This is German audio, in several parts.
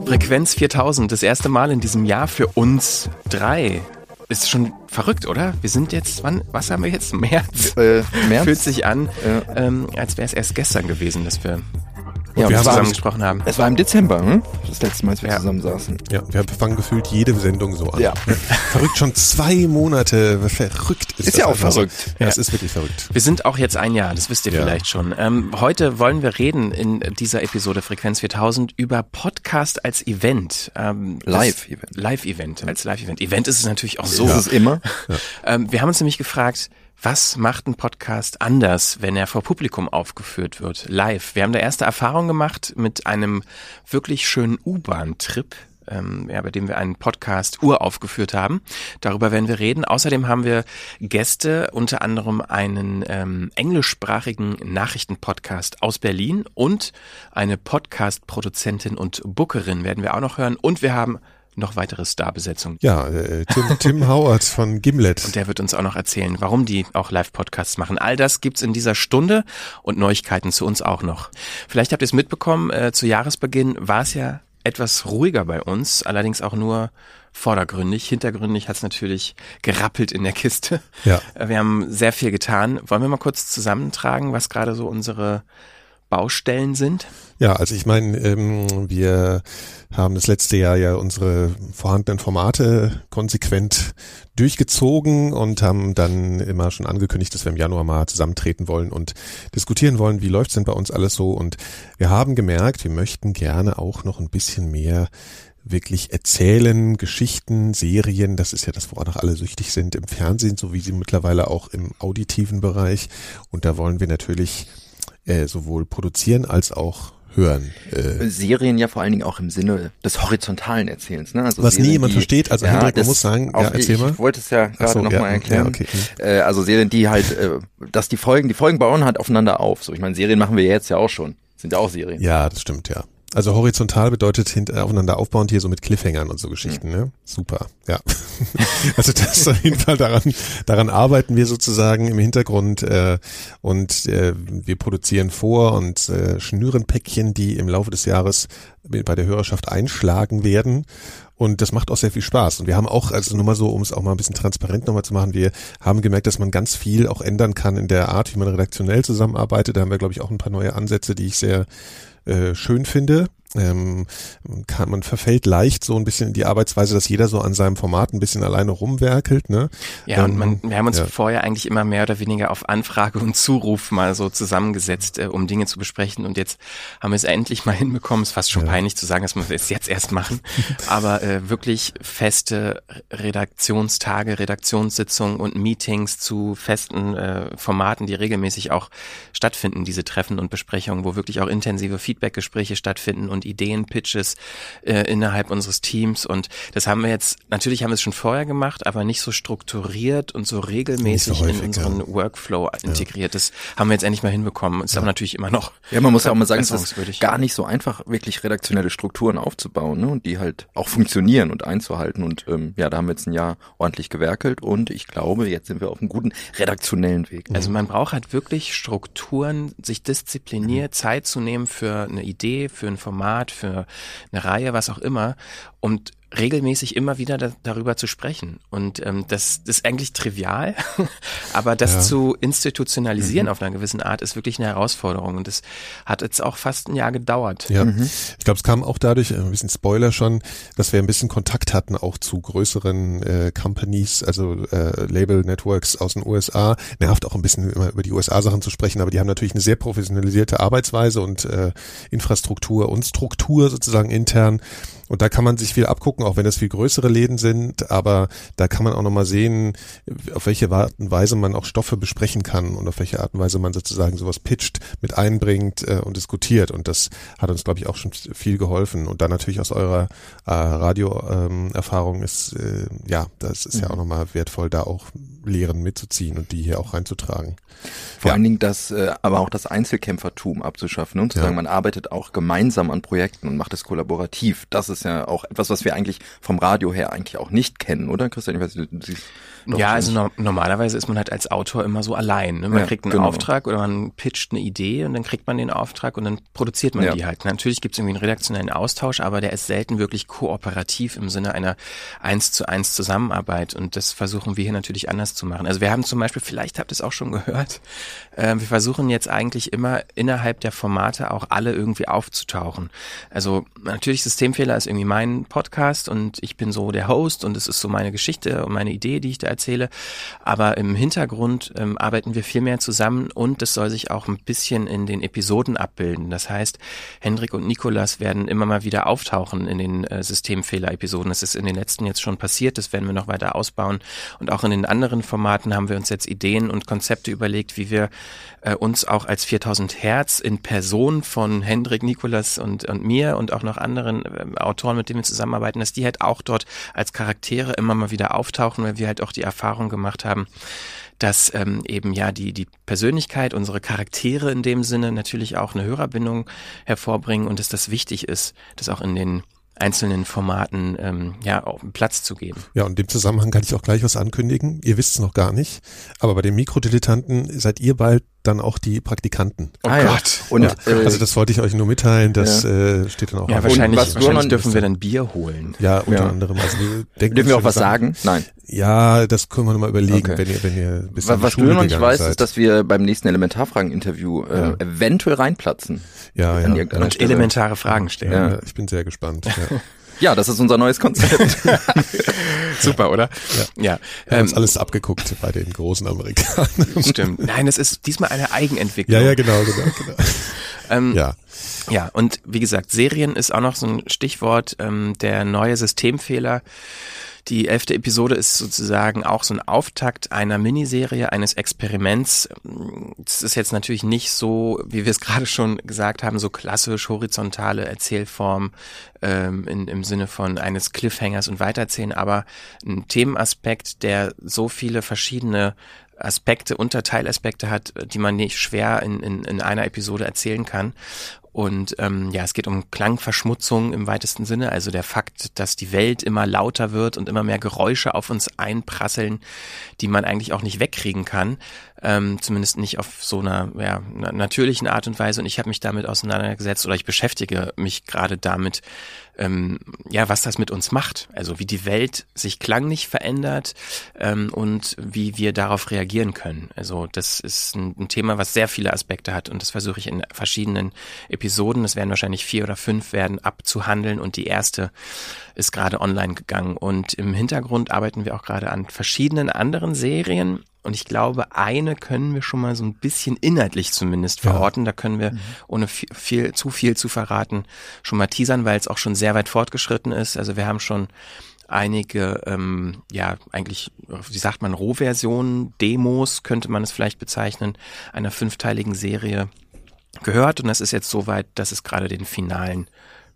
Frequenz 4000, das erste Mal in diesem Jahr für uns drei. Ist schon verrückt, oder? Wir sind jetzt, wann, was haben wir jetzt? März? Äh, März? Fühlt sich an, Ja. ähm, als wäre es erst gestern gewesen, dass wir Ja, wir und haben es war, zusammen gesprochen haben. es war im Dezember, hm? Das letzte Mal, als wir Ja. zusammen saßen. Ja, wir fangen gefühlt jede Sendung so an. Ja. Verrückt, schon zwei Monate. Verrückt ist Ist das ja auch so. verrückt. Ja, es ist wirklich verrückt. Wir sind auch jetzt ein Jahr, das wisst ihr Ja. vielleicht schon. Ähm, heute wollen wir reden in dieser Episode Frequenz 4000 über Podcast als Event. Ähm, das- Live-Event. Live-Event, als Live-Event. Event ist es natürlich auch so. Ist es immer? Ähm, wir haben uns nämlich gefragt, was macht ein Podcast anders, wenn er vor Publikum aufgeführt wird, live? Wir haben da erste Erfahrungen gemacht mit einem wirklich schönen U-Bahn-Trip. Ähm, ja, bei dem wir einen Podcast uraufgeführt haben. Darüber werden wir reden. Außerdem haben wir Gäste, unter anderem einen ähm, englischsprachigen Nachrichtenpodcast aus Berlin und eine Podcast-Produzentin und Bookerin werden wir auch noch hören. Und wir haben noch weitere Starbesetzungen. Ja, äh, Tim, Tim Howard von Gimlet. Und der wird uns auch noch erzählen, warum die auch Live-Podcasts machen. All das gibt's in dieser Stunde und Neuigkeiten zu uns auch noch. Vielleicht habt ihr es mitbekommen, äh, zu Jahresbeginn war es ja etwas ruhiger bei uns, allerdings auch nur vordergründig. Hintergründig hat's natürlich gerappelt in der Kiste. Ja. Äh, Wir haben sehr viel getan. Wollen wir mal kurz zusammentragen, was gerade so unsere Baustellen sind? Ja, also ich meine, ähm, wir haben das letzte Jahr ja unsere vorhandenen Formate konsequent durchgezogen und haben dann immer schon angekündigt, dass wir im Januar mal zusammentreten wollen und diskutieren wollen, wie läuft's denn bei uns alles so. Und wir haben gemerkt, wir möchten gerne auch noch ein bisschen mehr wirklich erzählen, Geschichten, Serien, das ist ja das, woran auch alle süchtig sind, im Fernsehen, so wie sie mittlerweile auch im auditiven Bereich. Und da wollen wir natürlich äh, sowohl produzieren als auch hören. Äh, Serien ja vor allen Dingen auch im Sinne des horizontalen Erzählens. Ne? Also Was nie Serien, jemand die- versteht. Also Hendrik, man muss sagen, ja, erzähl ich, mal. Ich wollte es ja gerade so, noch ja, erklären. ja, okay. äh, also Serien, die halt, äh, dass die Folgen, die Folgen bauen halt aufeinander auf. So, ich meine, Serien machen wir jetzt ja auch schon. Sind ja auch Serien. ja, das stimmt, ja. Also horizontal bedeutet hinter aufeinander aufbauend hier so mit Cliffhangern und so Geschichten, ne? Super, ja. also das ist auf jeden Fall daran, daran arbeiten wir sozusagen im Hintergrund äh, und äh, wir produzieren vor und äh, schnüren Päckchen, die im Laufe des Jahres bei der Hörerschaft einschlagen werden. Und das macht auch sehr viel Spaß. Und wir haben auch, also nur mal so, um es auch mal ein bisschen transparent nochmal zu machen, wir haben gemerkt, dass man ganz viel auch ändern kann in der Art, wie man redaktionell zusammenarbeitet. Da haben wir, glaube ich, auch ein paar neue Ansätze, die ich sehr äh, schön finde. Ähm, kann, man verfällt leicht so ein bisschen in die Arbeitsweise, dass jeder so an seinem Format ein bisschen alleine rumwerkelt. Ne? Ja, und Ähm, man, wir haben uns ja. vorher eigentlich immer mehr oder weniger auf Anfrage und Zuruf mal so zusammengesetzt, äh, um Dinge zu besprechen. Und jetzt haben wir es endlich mal hinbekommen. Ist fast schon peinlich zu sagen, dass wir es jetzt erst machen. Aber äh, wirklich feste Redaktionstage, Redaktionssitzungen und Meetings zu festen äh, Formaten, die regelmäßig auch stattfinden, diese Treffen und Besprechungen, wo wirklich auch intensive Feedbackgespräche stattfinden und Ideenpitches äh, innerhalb unseres Teams. Und das haben wir jetzt, natürlich haben wir es schon vorher gemacht, aber nicht so strukturiert und so regelmäßig häufig, in unseren ja. Workflow integriert. Das haben wir jetzt endlich mal hinbekommen. Ist aber natürlich immer noch Ja, man muss ja auch mal sagen, es ist gar nicht so einfach, wirklich redaktionelle Strukturen aufzubauen ne? und die halt auch funktionieren und einzuhalten. Und ähm, ja, da haben wir jetzt ein Jahr ordentlich gewerkelt und ich glaube, jetzt sind wir auf einem guten redaktionellen Weg. Also man braucht halt wirklich Strukturen, sich diszipliniert Zeit zu nehmen für eine Idee, für ein Format, für eine Reihe, was auch immer und regelmäßig immer wieder da, darüber zu sprechen. Und ähm, das, das ist eigentlich trivial, aber das Ja. zu institutionalisieren auf einer gewissen Art ist wirklich eine Herausforderung. Und das hat jetzt auch fast ein Jahr gedauert. Ja, ich glaube, es kam auch dadurch, äh, ein bisschen Spoiler schon, dass wir ein bisschen Kontakt hatten auch zu größeren äh, Companies, also äh, Label-Networks aus den USA. Nervt auch ein bisschen immer über die USA-Sachen zu sprechen, aber die haben natürlich eine sehr professionalisierte Arbeitsweise und äh, Infrastruktur und Struktur sozusagen intern. Und da kann man sich viel abgucken, auch wenn das viel größere Läden sind, aber da kann man auch nochmal sehen, auf welche Art und Weise man auch Stoffe besprechen kann und auf welche Art und Weise man sozusagen sowas pitcht, mit einbringt äh, und diskutiert. Und das hat uns, glaube ich, auch schon viel geholfen. Und dann natürlich aus eurer äh, Radio-Erfahrung ist, äh, ja, das ist ja auch nochmal wertvoll, da auch Lehren mitzuziehen und die hier auch reinzutragen. Vor Ja. allen Dingen das, äh, aber auch das Einzelkämpfertum abzuschaffen ne? und zu Ja. sagen, man arbeitet auch gemeinsam an Projekten und macht es kollaborativ. Das ist ist ja auch etwas, was wir eigentlich vom Radio her eigentlich auch nicht kennen, oder Christian? Ich weiß, du, siehst ja, also no normalerweise ist man halt als Autor immer so allein. Ne? Man ja, kriegt einen genau. Auftrag oder man pitcht eine Idee und dann kriegt man den Auftrag und dann produziert man ja. die halt. Natürlich gibt es irgendwie einen redaktionellen Austausch, aber der ist selten wirklich kooperativ im Sinne einer eins zu eins Zusammenarbeit und das versuchen wir hier natürlich anders zu machen. Also wir haben zum Beispiel, vielleicht habt ihr es auch schon gehört, äh, wir versuchen jetzt eigentlich immer innerhalb der Formate auch alle irgendwie aufzutauchen. Also natürlich Systemfehler ist irgendwie mein Podcast und ich bin so der Host und es ist so meine Geschichte und meine Idee, die ich da erzähle. Aber im Hintergrund ähm, arbeiten wir viel mehr zusammen und das soll sich auch ein bisschen in den Episoden abbilden. Das heißt, Hendrik und Nikolas werden immer mal wieder auftauchen in den äh, Systemfehler-Episoden. Das ist in den letzten jetzt schon passiert, das werden wir noch weiter ausbauen. Und auch in den anderen Formaten haben wir uns jetzt Ideen und Konzepte überlegt, wie wir äh, uns auch als 4000 Hertz in Person von Hendrik, Nikolas und, und mir und auch noch anderen äh, Autoren, mit denen wir zusammenarbeiten, dass die halt auch dort als Charaktere immer mal wieder auftauchen, weil wir halt auch die Erfahrung gemacht haben, dass ähm, eben ja die, die Persönlichkeit, unsere Charaktere in dem Sinne natürlich auch eine Hörerbindung hervorbringen und dass das wichtig ist, das auch in den einzelnen Formaten ähm, ja auch Platz zu geben. Ja, und in dem Zusammenhang kann ich auch gleich was ankündigen. Ihr wisst es noch gar nicht, aber bei den Mikrodilettanten seid ihr bald dann auch die Praktikanten. Oh ah, Gott. Ja. Und, ja. Äh, also das wollte ich euch nur mitteilen, das ja. äh, steht dann auch. Ja, wahrscheinlich, wahrscheinlich dürfen wir dann Bier holen. Ja, unter anderem. Also denken dürfen wir auch was sagen? Nein. Ja, das können wir nochmal überlegen, okay. wenn ihr, wenn ihr ein bisschen Was, was du noch nicht weißt, ist, dass wir beim nächsten Elementarfragen-Interview äh, eventuell reinplatzen. Ja, ja. Und Stelle. elementare Fragen stellen. Ja. Ich bin sehr gespannt. Ja. Ja, das ist unser neues Konzept. Super, oder? Ja. ja. Wir haben uns ähm, alles abgeguckt bei den großen Amerikanern. Stimmt. Nein, es ist diesmal eine Eigenentwicklung. Ja, ja, genau, genau, genau. ähm, ja. Ja, und wie gesagt, Serien ist auch noch so ein Stichwort, ähm, der neue Systemfehler die elfte Episode ist sozusagen auch so ein Auftakt einer Miniserie, eines Experiments. Es ist jetzt natürlich nicht so, wie wir es gerade schon gesagt haben, so klassisch horizontale Erzählform ähm, in, im Sinne von eines Cliffhangers und Weiterzählen, aber ein Themenaspekt, der so viele verschiedene Aspekte, Unterteilaspekte hat, die man nicht schwer in, in, in einer Episode erzählen kann. Und ähm, ja, es geht um Klangverschmutzung im weitesten Sinne, also der Fakt, dass die Welt immer lauter wird und immer mehr Geräusche auf uns einprasseln, die man eigentlich auch nicht wegkriegen kann, ähm, zumindest nicht auf so einer ja, natürlichen Art und Weise. Und ich habe mich damit auseinandergesetzt oder ich beschäftige mich gerade damit, ähm, ja, was das mit uns macht. Also wie die Welt sich klanglich verändert ähm, und wie wir darauf reagieren können. Also das ist ein, ein Thema, was sehr viele Aspekte hat und das versuche ich in verschiedenen Episoden, es werden wahrscheinlich vier oder fünf werden, abzuhandeln und die erste ist gerade online gegangen. Und im Hintergrund arbeiten wir auch gerade an verschiedenen anderen Serien und ich glaube, eine können wir schon mal so ein bisschen inhaltlich zumindest verorten. Ja. Da können wir, mhm. ohne viel, viel, zu viel zu verraten, schon mal teasern, weil es auch schon sehr weit fortgeschritten ist. Also wir haben schon einige, ähm, ja, eigentlich, wie sagt man, Rohversionen, Demos könnte man es vielleicht bezeichnen, einer fünfteiligen Serie gehört. Und das ist jetzt so weit, dass es gerade den finalen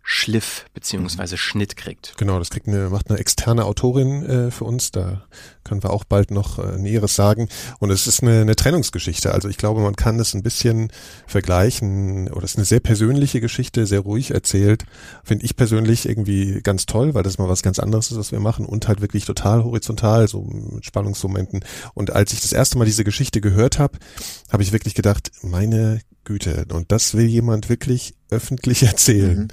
Schliff beziehungsweise mhm. Schnitt kriegt. Genau, das kriegt eine, macht eine externe Autorin äh, für uns. Da können wir auch bald noch äh, Näheres sagen. Und es ist eine, eine Trennungsgeschichte. Also ich glaube, man kann das ein bisschen vergleichen. Oder es ist eine sehr persönliche Geschichte, sehr ruhig erzählt. Finde ich persönlich irgendwie ganz toll, weil das mal was ganz anderes ist, was wir machen. Und halt wirklich total horizontal, so mit Spannungsmomenten. Und als ich das erste Mal diese Geschichte gehört habe, habe ich wirklich gedacht, meine Güte. Und das will jemand wirklich öffentlich erzählen. Mhm.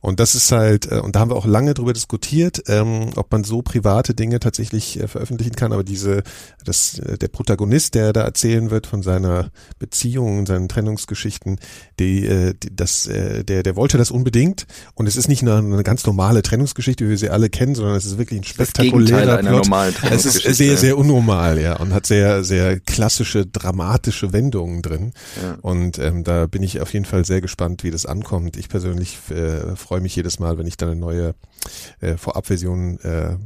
Und das ist halt, äh, und da haben wir auch lange drüber diskutiert, ähm, ob man so private Dinge tatsächlich äh, veröffentlichen kann. Aber diese, das, äh, der Protagonist, der da erzählen wird von seiner Beziehung, seinen Trennungsgeschichten, die, äh, die, das, äh, der, der wollte das unbedingt. Und es ist nicht nur eine ganz normale Trennungsgeschichte, wie wir sie alle kennen, sondern es ist wirklich ein spektakulärer Plot. Es ist sehr, sehr unnormal, ja, und hat sehr, sehr klassische, dramatische Wendungen drin. Ja. Und ähm, da bin ich auf jeden Fall sehr gespannt, wie das ankommt. Ich persönlich äh, freue mich jedes Mal, wenn ich dann eine neue äh, Vorabversion äh,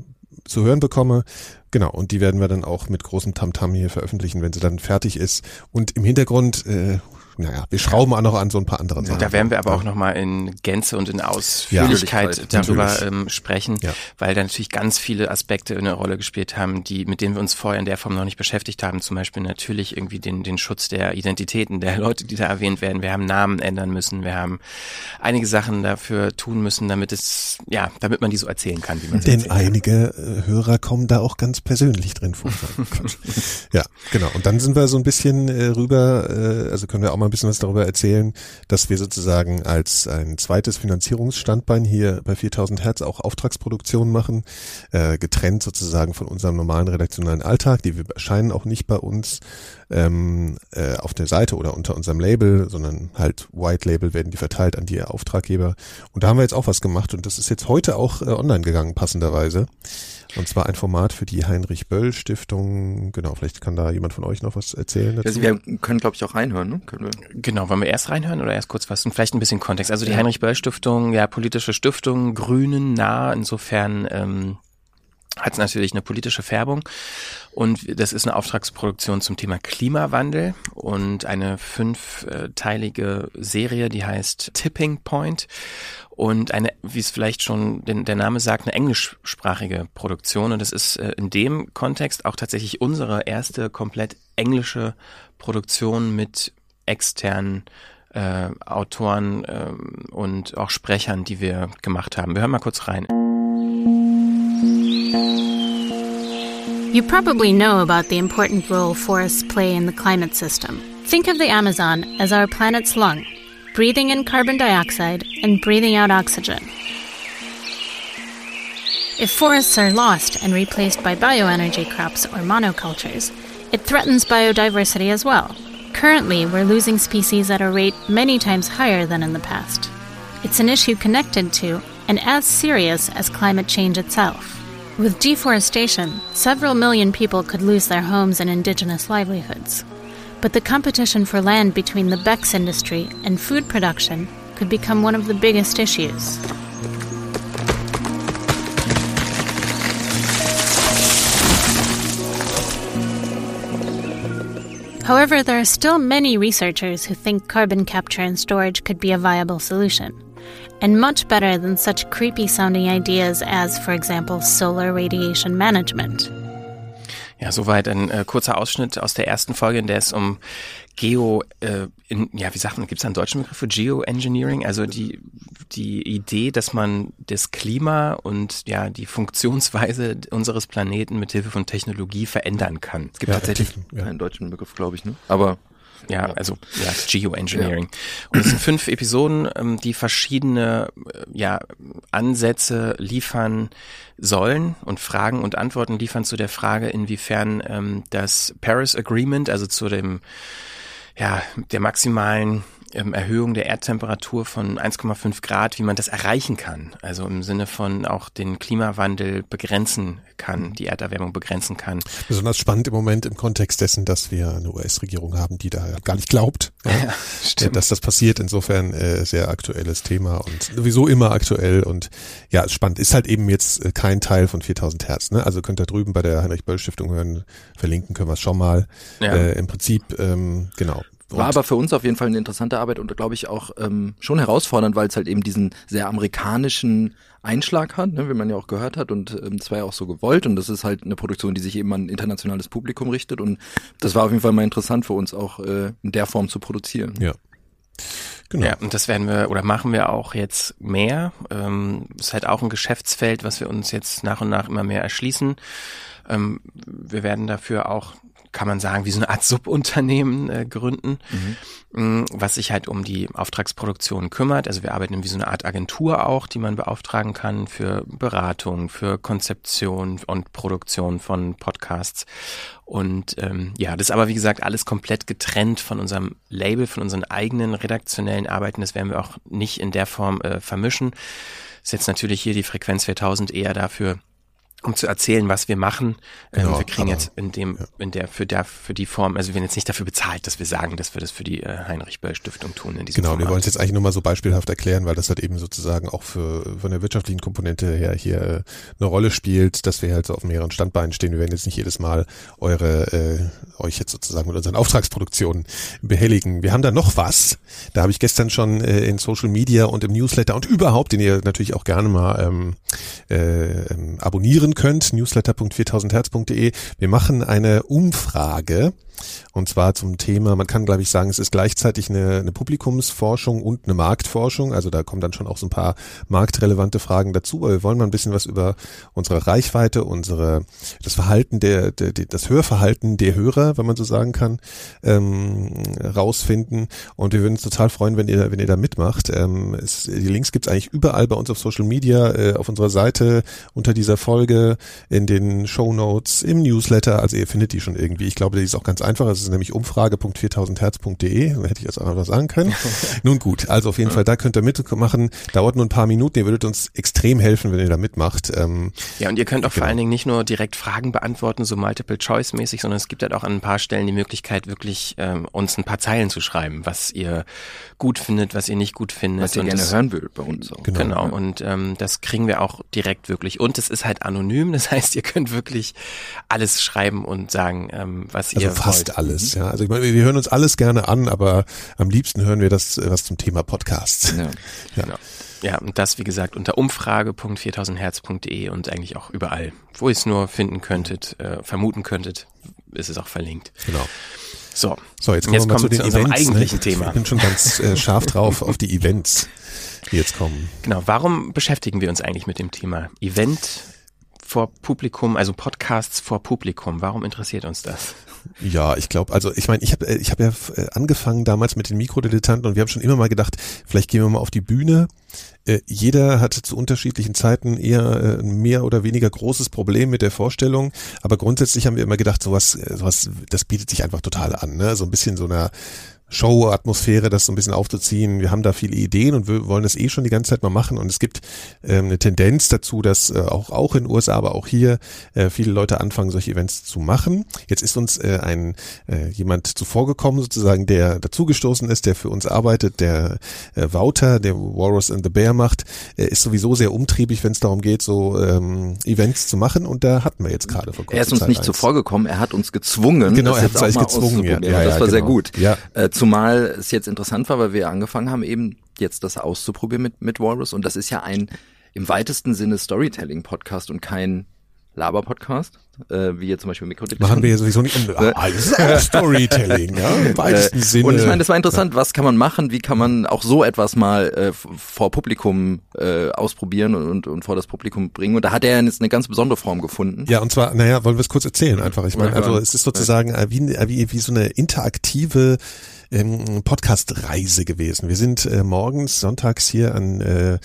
zu hören bekomme. Genau, und die werden wir dann auch mit großem Tamtam -Tam hier veröffentlichen, wenn sie dann fertig ist. Und im Hintergrund, äh, naja, wir schrauben auch noch an so ein paar anderen Sachen. Da werden wir aber auch nochmal in Gänze und in Ausführlichkeit ja, darüber ähm, sprechen, ja. weil da natürlich ganz viele Aspekte eine Rolle gespielt haben, die, mit denen wir uns vorher in der Form noch nicht beschäftigt haben. Zum Beispiel natürlich irgendwie den, den Schutz der Identitäten der Leute, die da erwähnt werden. Wir haben Namen ändern müssen. Wir haben einige Sachen dafür tun müssen, damit es, ja, damit man die so erzählen kann, wie man sie Denn einige kann. Äh, Hörer kommen da auch ganz persönlich drin vor. ja, genau. Und dann sind wir so ein bisschen äh, rüber, äh, also können wir auch mal ein bisschen was darüber erzählen, dass wir sozusagen als ein zweites Finanzierungsstandbein hier bei 4000 Hertz auch Auftragsproduktion machen, äh, getrennt sozusagen von unserem normalen redaktionellen Alltag. Die erscheinen auch nicht bei uns ähm, äh, auf der Seite oder unter unserem Label, sondern halt White Label werden die verteilt an die Auftraggeber. Und da haben wir jetzt auch was gemacht und das ist jetzt heute auch äh, online gegangen, passenderweise. Und zwar ein Format für die Heinrich Böll Stiftung. Genau, vielleicht kann da jemand von euch noch was erzählen dazu. Also wir können, glaube ich, auch reinhören, ne? Können wir? Genau, wollen wir erst reinhören oder erst kurz was? Und vielleicht ein bisschen Kontext. Also die ja. Heinrich Böll Stiftung, ja, politische Stiftung, Grünen nah, insofern ähm, hat es natürlich eine politische Färbung. Und das ist eine Auftragsproduktion zum Thema Klimawandel und eine fünfteilige Serie, die heißt Tipping Point und eine, wie es vielleicht schon den, der Name sagt, eine englischsprachige Produktion. Und das ist äh, in dem Kontext auch tatsächlich unsere erste komplett englische Produktion mit externen äh, Autoren äh, und auch Sprechern, die wir gemacht haben. Wir hören mal kurz rein. You probably know about the important role forests play in the climate system. Think of the Amazon as our planet's lung. breathing in carbon dioxide and breathing out oxygen. If forests are lost and replaced by bioenergy crops or monocultures, it threatens biodiversity as well. Currently, we're losing species at a rate many times higher than in the past. It's an issue connected to and as serious as climate change itself. With deforestation, several million people could lose their homes and indigenous livelihoods but the competition for land between the Bex industry and food production could become one of the biggest issues. However, there are still many researchers who think carbon capture and storage could be a viable solution, and much better than such creepy sounding ideas as, for example, solar radiation management. Ja, soweit ein äh, kurzer Ausschnitt aus der ersten Folge, in der es um Geo, äh, in, ja, wie sagt man, gibt es einen deutschen Begriff für Geoengineering? Also die, die Idee, dass man das Klima und ja die Funktionsweise unseres Planeten mit Hilfe von Technologie verändern kann. Es gibt ja, tatsächlich ja. einen deutschen Begriff, glaube ich, ne? Aber ja, also ja, Geoengineering. Ja. Und es sind fünf Episoden, ähm, die verschiedene äh, ja, Ansätze liefern sollen und Fragen und Antworten liefern zu der Frage, inwiefern ähm, das Paris Agreement, also zu dem ja, der maximalen ähm, Erhöhung der Erdtemperatur von 1,5 Grad, wie man das erreichen kann. Also im Sinne von auch den Klimawandel begrenzen kann, die Erderwärmung begrenzen kann. Besonders spannend im Moment im Kontext dessen, dass wir eine US-Regierung haben, die da gar nicht glaubt, ja, stimmt. dass das passiert. Insofern äh, sehr aktuelles Thema und sowieso immer aktuell und ja, spannend. Ist halt eben jetzt äh, kein Teil von 4000 Hertz. Ne? Also könnt ihr drüben bei der Heinrich-Böll-Stiftung hören, verlinken können wir es schon mal. Ja. Äh, Im Prinzip, ähm, genau, war aber für uns auf jeden Fall eine interessante Arbeit und glaube ich auch ähm, schon herausfordernd, weil es halt eben diesen sehr amerikanischen Einschlag hat, ne, wie man ja auch gehört hat und ähm, das war ja auch so gewollt und das ist halt eine Produktion, die sich eben an ein internationales Publikum richtet und das war auf jeden Fall mal interessant für uns auch äh, in der Form zu produzieren. Ja. Genau. Ja, und das werden wir oder machen wir auch jetzt mehr. Ähm, ist halt auch ein Geschäftsfeld, was wir uns jetzt nach und nach immer mehr erschließen. Ähm, wir werden dafür auch kann man sagen, wie so eine Art Subunternehmen äh, gründen, mhm. was sich halt um die Auftragsproduktion kümmert. Also wir arbeiten wie so eine Art Agentur auch, die man beauftragen kann für Beratung, für Konzeption und Produktion von Podcasts. Und ähm, ja, das ist aber wie gesagt alles komplett getrennt von unserem Label, von unseren eigenen redaktionellen Arbeiten. Das werden wir auch nicht in der Form äh, vermischen. ist jetzt natürlich hier die Frequenz 4000 eher dafür um zu erzählen, was wir machen. Ähm, Genau, wir kriegen aber- jetzt in dem, in der, für der, für die Form, also wir werden jetzt nicht dafür bezahlt, dass wir sagen, dass wir das für die äh, Heinrich-Böll-Stiftung tun in diesem Genau, wir Format. wollen es jetzt eigentlich nur mal so beispielhaft erklären, weil das halt eben sozusagen auch für von der wirtschaftlichen Komponente her hier äh, eine Rolle spielt, dass wir halt so auf mehreren Standbeinen stehen. Wir werden jetzt nicht jedes Mal eure äh, euch jetzt sozusagen mit unseren Auftragsproduktionen behelligen. Wir haben da noch was. Da habe ich gestern schon äh, in Social Media und im Newsletter und überhaupt, den ihr natürlich auch gerne mal ähm, äh, ähm, abonnieren könnt, newsletter.4000herz.de. Wir machen eine Umfrage und zwar zum Thema, man kann glaube ich sagen, es ist gleichzeitig eine, eine Publikumsforschung und eine Marktforschung. Also da kommen dann schon auch so ein paar marktrelevante Fragen dazu. Aber wir wollen mal ein bisschen was über unsere Reichweite, unsere das Verhalten der, der, der das Hörverhalten der Hörer, wenn man so sagen kann, ähm, rausfinden. Und wir würden uns total freuen, wenn ihr wenn ihr da mitmacht. Ähm, es, die Links gibt's eigentlich überall bei uns auf Social Media, äh, auf unserer Seite unter dieser Folge, in den Show Notes, im Newsletter. Also ihr findet die schon irgendwie. Ich glaube, die ist auch ganz einfach. Es ist nämlich umfrage.4000herz.de. Da hätte ich jetzt auch noch was sagen können. Nun gut, also auf jeden Fall, da könnt ihr mitmachen. Dauert nur ein paar Minuten. Ihr würdet uns extrem helfen, wenn ihr da mitmacht. Ähm, Ja, und ihr könnt auch vor Genau. allen Dingen nicht nur direkt Fragen beantworten, so Multiple-Choice-mäßig, sondern es gibt halt auch an ein paar Stellen die Möglichkeit, wirklich ähm, uns ein paar Zeilen zu schreiben, was ihr gut findet, was ihr nicht gut findet. Was ihr und gerne das, hören würdet bei uns auch. Genau. Genau, und ähm, das kriegen wir auch direkt wirklich. Und es ist halt anonym, das heißt, ihr könnt wirklich alles schreiben und sagen, ähm, was Also ihr fast wollt. alles, ja. Also ich meine, wir hören uns alles gerne an, aber am liebsten hören wir das was zum Thema Podcast. Ja. Genau. Ja, und das, wie gesagt, unter umfrage.4000herz.de und eigentlich auch überall, wo ihr es nur finden könntet, äh, vermuten könntet, ist es auch verlinkt. Genau. So, So, jetzt kommen wir mal zu den unserem Events. eigentlichen ne? Thema. Ich bin schon ganz äh, scharf drauf auf die Events, die jetzt kommen. Genau, warum beschäftigen wir uns eigentlich mit dem Thema Event vor Publikum, also Podcasts vor Publikum? Warum interessiert uns das? Ja, ich glaube, also ich meine, ich habe ich hab ja äh, angefangen damals mit den Mikrodilettanten und wir haben schon immer mal gedacht, vielleicht gehen wir mal auf die Bühne. Äh, jeder hatte zu unterschiedlichen Zeiten eher äh, mehr oder weniger großes Problem mit der Vorstellung, aber grundsätzlich haben wir immer gedacht, sowas, äh, sowas, das bietet sich einfach total an, ne? So ein bisschen so einer Show-Atmosphäre, das so ein bisschen aufzuziehen. Wir haben da viele Ideen und wir wollen das eh schon die ganze Zeit mal machen. Und es gibt ähm, eine Tendenz dazu, dass äh, auch, auch in den USA, aber auch hier äh, viele Leute anfangen, solche Events zu machen. Jetzt ist uns äh, ein äh, jemand zuvorgekommen, sozusagen, der dazugestoßen ist, der für uns arbeitet, der äh, Wouter, der Walrus and the Bear macht, äh, ist sowieso sehr umtriebig, wenn es darum geht, so ähm, Events zu machen. Und da hatten wir jetzt gerade vor Er ist uns Zeit nicht eins. zuvorgekommen, er hat uns gezwungen. Genau, er hat uns gezwungen, ja. auszuprobieren. Ja, das ja, war sehr genau. gut. Ja. Äh, zumal es jetzt interessant war, weil wir angefangen haben, eben jetzt das auszuprobieren mit, mit Walrus. Und das ist ja ein im weitesten Sinne Storytelling-Podcast und kein Laber-Podcast, äh, wie jetzt zum Beispiel Mikrodilettanten. Machen wir ja sowieso nicht. Ah, das ist auch Storytelling, ja, im weitesten Äh, Sinne. Und ich meine, das war interessant, was kann man machen, wie kann man auch so etwas mal äh, vor Publikum äh, ausprobieren und, und, und vor das Publikum bringen. Und da hat er jetzt eine ganz besondere Form gefunden. Ja, und zwar, naja, wollen wir es kurz erzählen einfach. Ich meine, also es ist sozusagen äh, wie, äh, wie, wie so eine interaktive ähm, Podcast-Reise gewesen. Wir sind äh, morgens, sonntags hier an äh,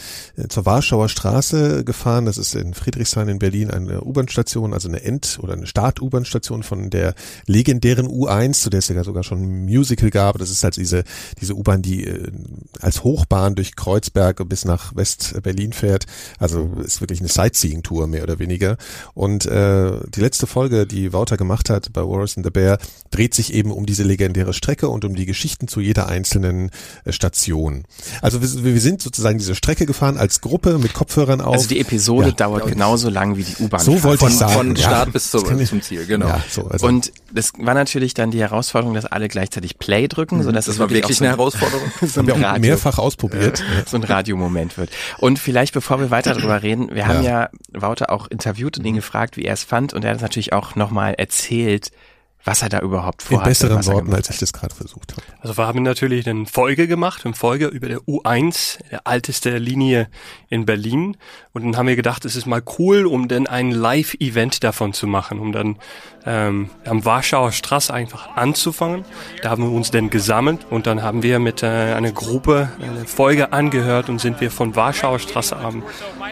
zur Warschauer Straße gefahren. Das ist in Friedrichshain in Berlin eine U-Bahn-Station, also eine End- oder eine Start-U-Bahn-Station von der legendären U1, zu der es ja sogar schon ein Musical gab. Das ist halt diese, diese U-Bahn, die äh, als Hochbahn durch Kreuzberg bis nach West-Berlin fährt. Also ist wirklich eine Sightseeing-Tour mehr oder weniger. Und äh, die letzte Folge, die Wouter gemacht hat bei Warriors and the Bear, dreht sich eben um diese legendäre Strecke und um die Geschichten zu jeder einzelnen äh, Station. Also wir, wir sind sozusagen diese Strecke gefahren als Gruppe mit Kopfhörern auf. Also die Episode Ja. dauert genauso lang wie die U-Bahn. So wollte Von, ich sagen. von ja. Start bis Das zum, Ziel, genau. Ja, so, also Und das war natürlich dann die Herausforderung, dass alle gleichzeitig Play drücken, sodass Das es war wirklich auch so eine Herausforderung. so ein wir haben Radio, mehrfach ausprobiert. so ein Radiomoment wird. Und vielleicht, bevor wir weiter darüber reden, wir haben ja Wouter auch interviewt und ihn gefragt, wie er es fand, und er hat natürlich auch nochmal erzählt, was er da überhaupt In vorhat. besseren was er Worten, als ich das gerade versucht habe. Also wir haben natürlich eine Folge gemacht, eine Folge über der U1, der älteste Linie in Berlin. Und dann haben wir gedacht, es ist mal cool, um dann ein Live-Event davon zu machen, um dann ähm, am Warschauer Straße einfach anzufangen. Da haben wir uns dann gesammelt und dann haben wir mit äh, einer Gruppe eine Folge angehört und sind wir von Warschauer Straße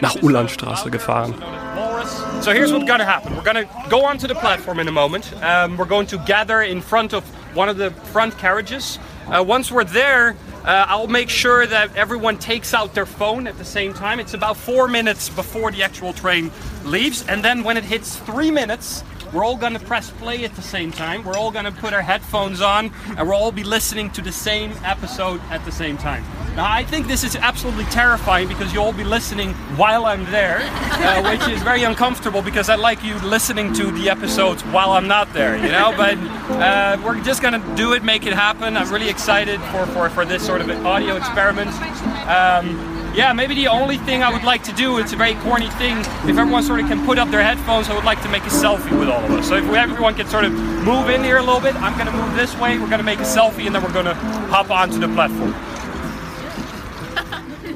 nach Ulandstraße gefahren. So here's what's gonna happen. We're gonna go onto the platform in a moment. Um, we're going to gather in front of one of the front carriages. Uh, once we're there, uh, I'll make sure that everyone takes out their phone at the same time. It's about four minutes before the actual train leaves, and then when it hits three minutes, we're all to press play at the same time. We're all to put our headphones on and we'll all be listening to the same episode at the same time. Now, I think this is absolutely terrifying because you'll all be listening while I'm there, uh, which is very uncomfortable because I like you listening to the episodes while I'm not there, you know? But uh, we're just going to do it, make it happen. I'm really excited for, for, for this sort of audio experiment. Um, yeah, maybe the only thing I would like to do, it's a very corny thing, if everyone sort of can put up their headphones, I would like to make a selfie with all of us. So if everyone can sort of move in here a little bit, I'm going to move this way, we're going to make a selfie and then we're going to hop onto the platform.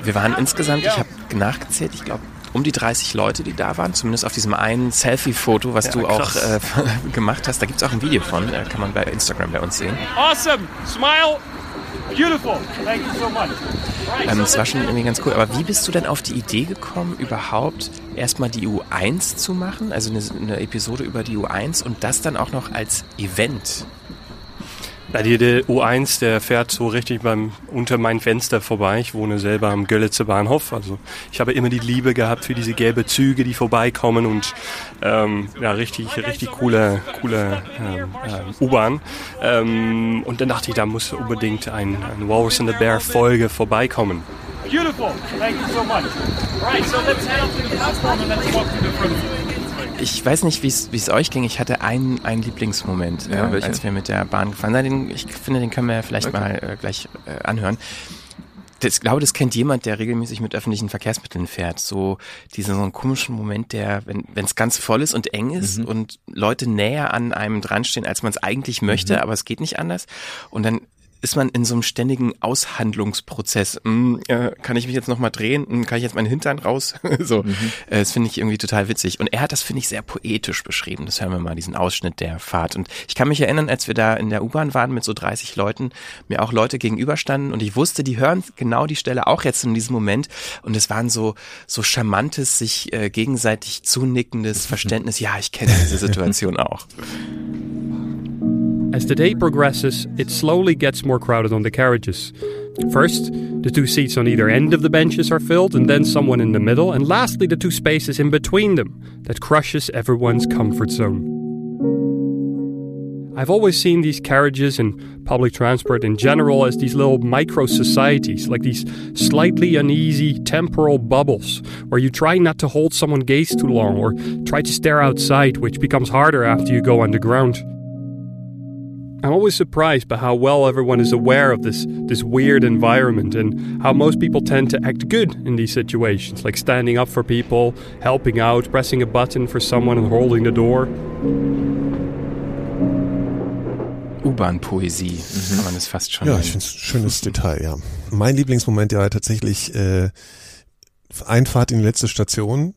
Wir waren insgesamt, ich habe nachgezählt, ich glaube um die 30 Leute, die da waren, zumindest auf diesem einen Selfie-Foto, was ja, du krass. auch äh, gemacht hast. Da gibt es auch ein Video von, äh, kann man bei Instagram bei uns sehen. Awesome! Smile! Beautiful! Thank you so much! Ähm, das war schon irgendwie ganz cool. Aber wie bist du denn auf die Idee gekommen, überhaupt erstmal die U1 zu machen, also eine, eine Episode über die U1 und das dann auch noch als Event? Ja, die, der U1, der fährt so richtig beim, unter mein Fenster vorbei. Ich wohne selber am Görlitzer Bahnhof. Also ich habe immer die Liebe gehabt für diese gelbe Züge, die vorbeikommen und ähm, ja, richtig, richtig coole, coole ähm, äh, U-Bahn. Ähm, und dann dachte ich, da muss unbedingt ein, ein Walrus and the Bear Folge vorbeikommen. Beautiful. Thank you so much. Right, so let's head up to the platform and let's walk to the front. Ich weiß nicht, wie es euch ging. Ich hatte einen, einen Lieblingsmoment, ja, äh, als wir mit der Bahn gefahren sind. Ich finde, den können wir ja vielleicht okay. mal äh, gleich äh, anhören. Das, ich glaube, das kennt jemand, der regelmäßig mit öffentlichen Verkehrsmitteln fährt. So diesen so einen komischen Moment, der, wenn es ganz voll ist und eng ist mhm. und Leute näher an einem dranstehen, als man es eigentlich möchte, mhm. aber es geht nicht anders. Und dann ist man in so einem ständigen Aushandlungsprozess. Hm, äh, kann ich mich jetzt nochmal drehen? Hm, kann ich jetzt meinen Hintern raus? so, mhm. äh, das finde ich irgendwie total witzig. Und er hat das, finde ich, sehr poetisch beschrieben. Das hören wir mal, diesen Ausschnitt der Fahrt. Und ich kann mich erinnern, als wir da in der U-Bahn waren mit so 30 Leuten, mir auch Leute gegenüberstanden und ich wusste, die hören genau die Stelle auch jetzt in diesem Moment. Und es waren so, so charmantes, sich äh, gegenseitig zunickendes Verständnis. Ja, ich kenne diese Situation auch. As the day progresses, it slowly gets more crowded on the carriages. First, the two seats on either end of the benches are filled, and then someone in the middle, and lastly, the two spaces in between them that crushes everyone's comfort zone. I've always seen these carriages and public transport in general as these little micro societies, like these slightly uneasy temporal bubbles, where you try not to hold someone gaze too long or try to stare outside, which becomes harder after you go underground. I'm always surprised by how well everyone is aware of this, this weird environment and how most people tend to act good in these situations, like standing up for people, helping out, pressing a button for someone and holding the door. U-Bahn-Poesie, mhm. kann man es fast schon Ja, ich finde es ein schönes Detail, ja. Mein Lieblingsmoment ja tatsächlich äh, Einfahrt in die letzte Station,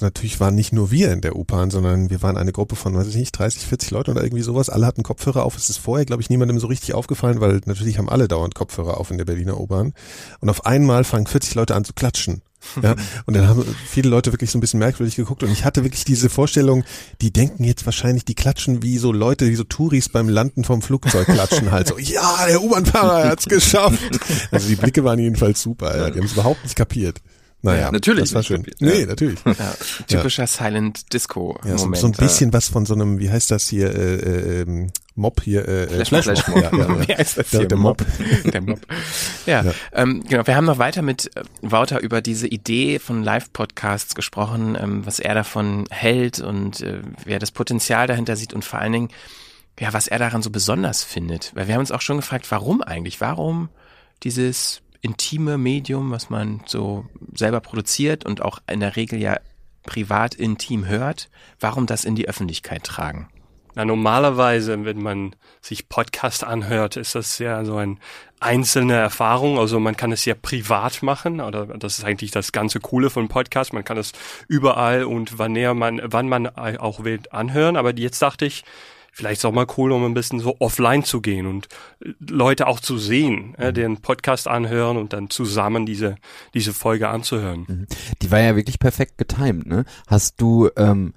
natürlich waren nicht nur wir in der U-Bahn, sondern wir waren eine Gruppe von, weiß ich nicht, 30, 40 Leute oder irgendwie sowas. Alle hatten Kopfhörer auf. Es ist vorher, glaube ich, niemandem so richtig aufgefallen, weil natürlich haben alle dauernd Kopfhörer auf in der Berliner U-Bahn. Und auf einmal fangen 40 Leute an zu klatschen. Ja, und dann haben viele Leute wirklich so ein bisschen merkwürdig geguckt und ich hatte wirklich diese Vorstellung, die denken jetzt wahrscheinlich, die klatschen wie so Leute, wie so Touris beim Landen vom Flugzeug klatschen halt so, ja, der U-Bahn-Fahrer hat's geschafft. Also die Blicke waren jedenfalls super, ja, die haben es überhaupt nicht kapiert. Naja, ja, natürlich. Das war schön. Nee, natürlich. Ja, typischer Silent Disco ja, Moment. So, so ein bisschen was von so einem, wie heißt das hier, äh, äh, ähm, Mob hier, äh, Flash, Flash Mob. Ja, ja, Wie heißt das der, hier? Der Mob. der Mob. Ja, ja. Ähm, genau. Wir haben noch weiter mit äh, Wouter über diese Idee von Live-Podcasts gesprochen, ähm, was er davon hält und äh, wer das Potenzial dahinter sieht und vor allen Dingen, ja, was er daran so besonders findet. Weil wir haben uns auch schon gefragt, warum eigentlich? Warum dieses intime Medium, was man so selber produziert und auch in der Regel ja privat intim hört, warum das in die Öffentlichkeit tragen? Na, normalerweise, wenn man sich Podcast anhört, ist das ja so eine einzelne Erfahrung. Also man kann es ja privat machen, oder das ist eigentlich das ganze Coole von Podcast. Man kann es überall und wann man, wann man auch will, anhören. Aber jetzt dachte ich, vielleicht ist auch mal cool, um ein bisschen so offline zu gehen und äh, Leute auch zu sehen, äh, mhm. äh, den Podcast anhören und dann zusammen diese, diese Folge anzuhören. Mhm. Die war ja wirklich perfekt getimed, ne? Hast du, ähm,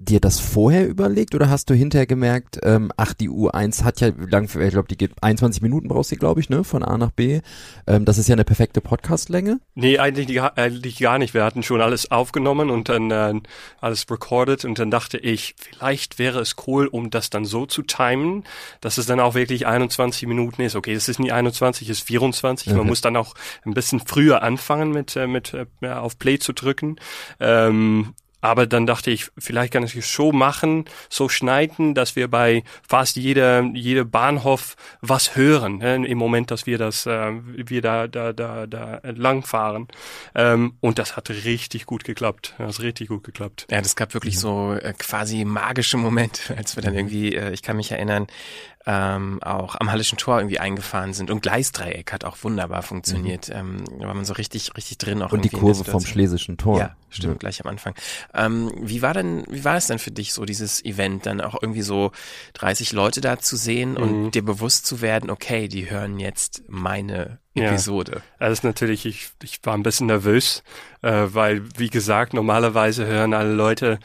dir das vorher überlegt oder hast du hinterher gemerkt, ähm, ach, die U1 hat ja lang, ich glaube, die geht 21 Minuten brauchst du, glaube ich, ne, von A nach B. Ähm, das ist ja eine perfekte Podcastlänge. Nee, eigentlich, eigentlich gar nicht. Wir hatten schon alles aufgenommen und dann äh, alles recorded und dann dachte ich, vielleicht wäre es cool, um das dann so zu timen, dass es dann auch wirklich 21 Minuten ist. Okay, es ist nicht 21, es ist 24. Okay. Man muss dann auch ein bisschen früher anfangen mit, äh, mit äh, auf Play zu drücken. Ähm, aber dann dachte ich, vielleicht kann ich es so machen, so schneiden, dass wir bei fast jeder, jeder Bahnhof was hören, ne, im Moment, dass wir das, äh, wir da, da, da, da langfahren. Ähm, und das hat richtig gut geklappt. Das hat richtig gut geklappt. Ja, das gab wirklich so äh, quasi magische Momente, als wir dann irgendwie, äh, ich kann mich erinnern, ähm, auch am Hallischen Tor irgendwie eingefahren sind. Und Gleisdreieck hat auch wunderbar funktioniert. Mhm. Ähm, da war man so richtig, richtig drin. Auch und die Kurve vom Schlesischen Tor. Ja, stimmt, ja. gleich am Anfang. Ähm, wie war denn, wie war es denn für dich so, dieses Event, dann auch irgendwie so 30 Leute da zu sehen mhm. und dir bewusst zu werden, okay, die hören jetzt meine Episode. Ja, ist natürlich, ich, ich war ein bisschen nervös, äh, weil, wie gesagt, normalerweise hören alle Leute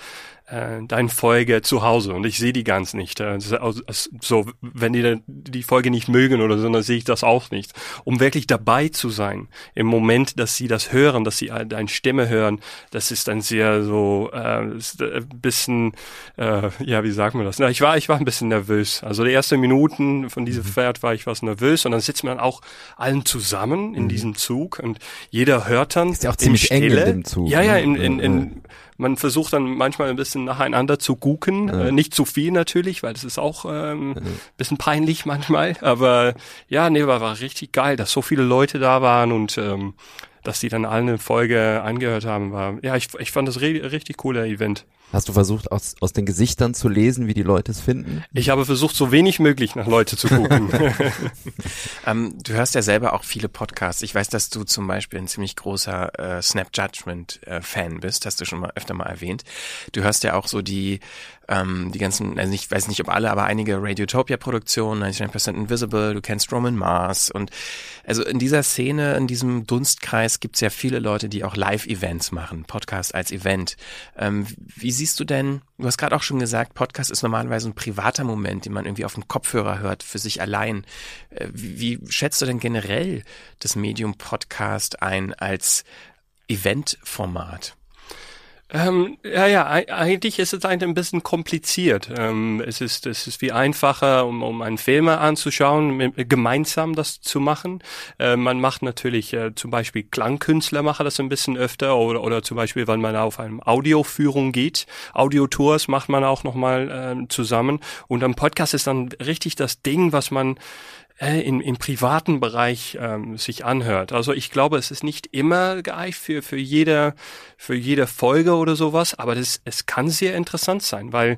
äh, deine Folge zu Hause und ich sehe die ganz nicht. Äh, so, wenn die die Folge nicht mögen oder so, dann sehe ich das auch nicht. Um wirklich dabei zu sein im Moment, dass sie das hören, dass sie deine Stimme hören, das ist dann sehr so äh, ein äh, bisschen, äh, ja, wie sagt man das? Na, ich war, ich war ein bisschen nervös. Also die ersten Minuten von diesem mhm. Pferd war ich was nervös und dann sitzt man auch allen zusammen in mhm. diesem Zug und jeder hört dann. Ist ja auch ziemlich eng in dem Zug. Ja, ja, in, in, in man versucht dann manchmal ein bisschen nacheinander zu gucken. Ja. Äh, nicht zu viel natürlich, weil das ist auch ähm, ja. bisschen peinlich manchmal. Aber ja, nee, war, war richtig geil, dass so viele Leute da waren und ähm, dass die dann alle eine Folge angehört haben, war, ja, ich, ich fand das richtig cooler Event. Hast du versucht, aus, aus den Gesichtern zu lesen, wie die Leute es finden? Ich habe versucht, so wenig möglich nach Leute zu gucken. ähm, du hörst ja selber auch viele Podcasts. Ich weiß, dass du zum Beispiel ein ziemlich großer äh, Snap Judgment äh, Fan bist, hast du schon mal öfter mal erwähnt. Du hörst ja auch so die ähm, die ganzen, also ich weiß nicht, ob alle, aber einige Radiotopia-Produktionen, 99% Invisible, du kennst Roman Mars und also in dieser Szene, in diesem Dunstkreis gibt's ja viele Leute, die auch Live-Events machen, Podcast als Event. Ähm, wie siehst du denn, du hast gerade auch schon gesagt, Podcast ist normalerweise ein privater Moment, den man irgendwie auf dem Kopfhörer hört, für sich allein. Äh, wie, wie schätzt du denn generell das Medium Podcast ein als Eventformat? Ähm, ja, ja, eigentlich ist es ein bisschen kompliziert. Ähm, es ist, es ist wie einfacher, um, um einen Film anzuschauen, gemeinsam das zu machen. Äh, man macht natürlich äh, zum Beispiel Klangkünstler machen das ein bisschen öfter oder, oder zum Beispiel, wenn man auf eine Audioführung geht, Audiotours macht man auch nochmal äh, zusammen. Und am Podcast ist dann richtig das Ding, was man äh, im, im privaten Bereich ähm, sich anhört. Also ich glaube, es ist nicht immer geeignet für, für jede, für jede Folge oder sowas, aber das, es kann sehr interessant sein, weil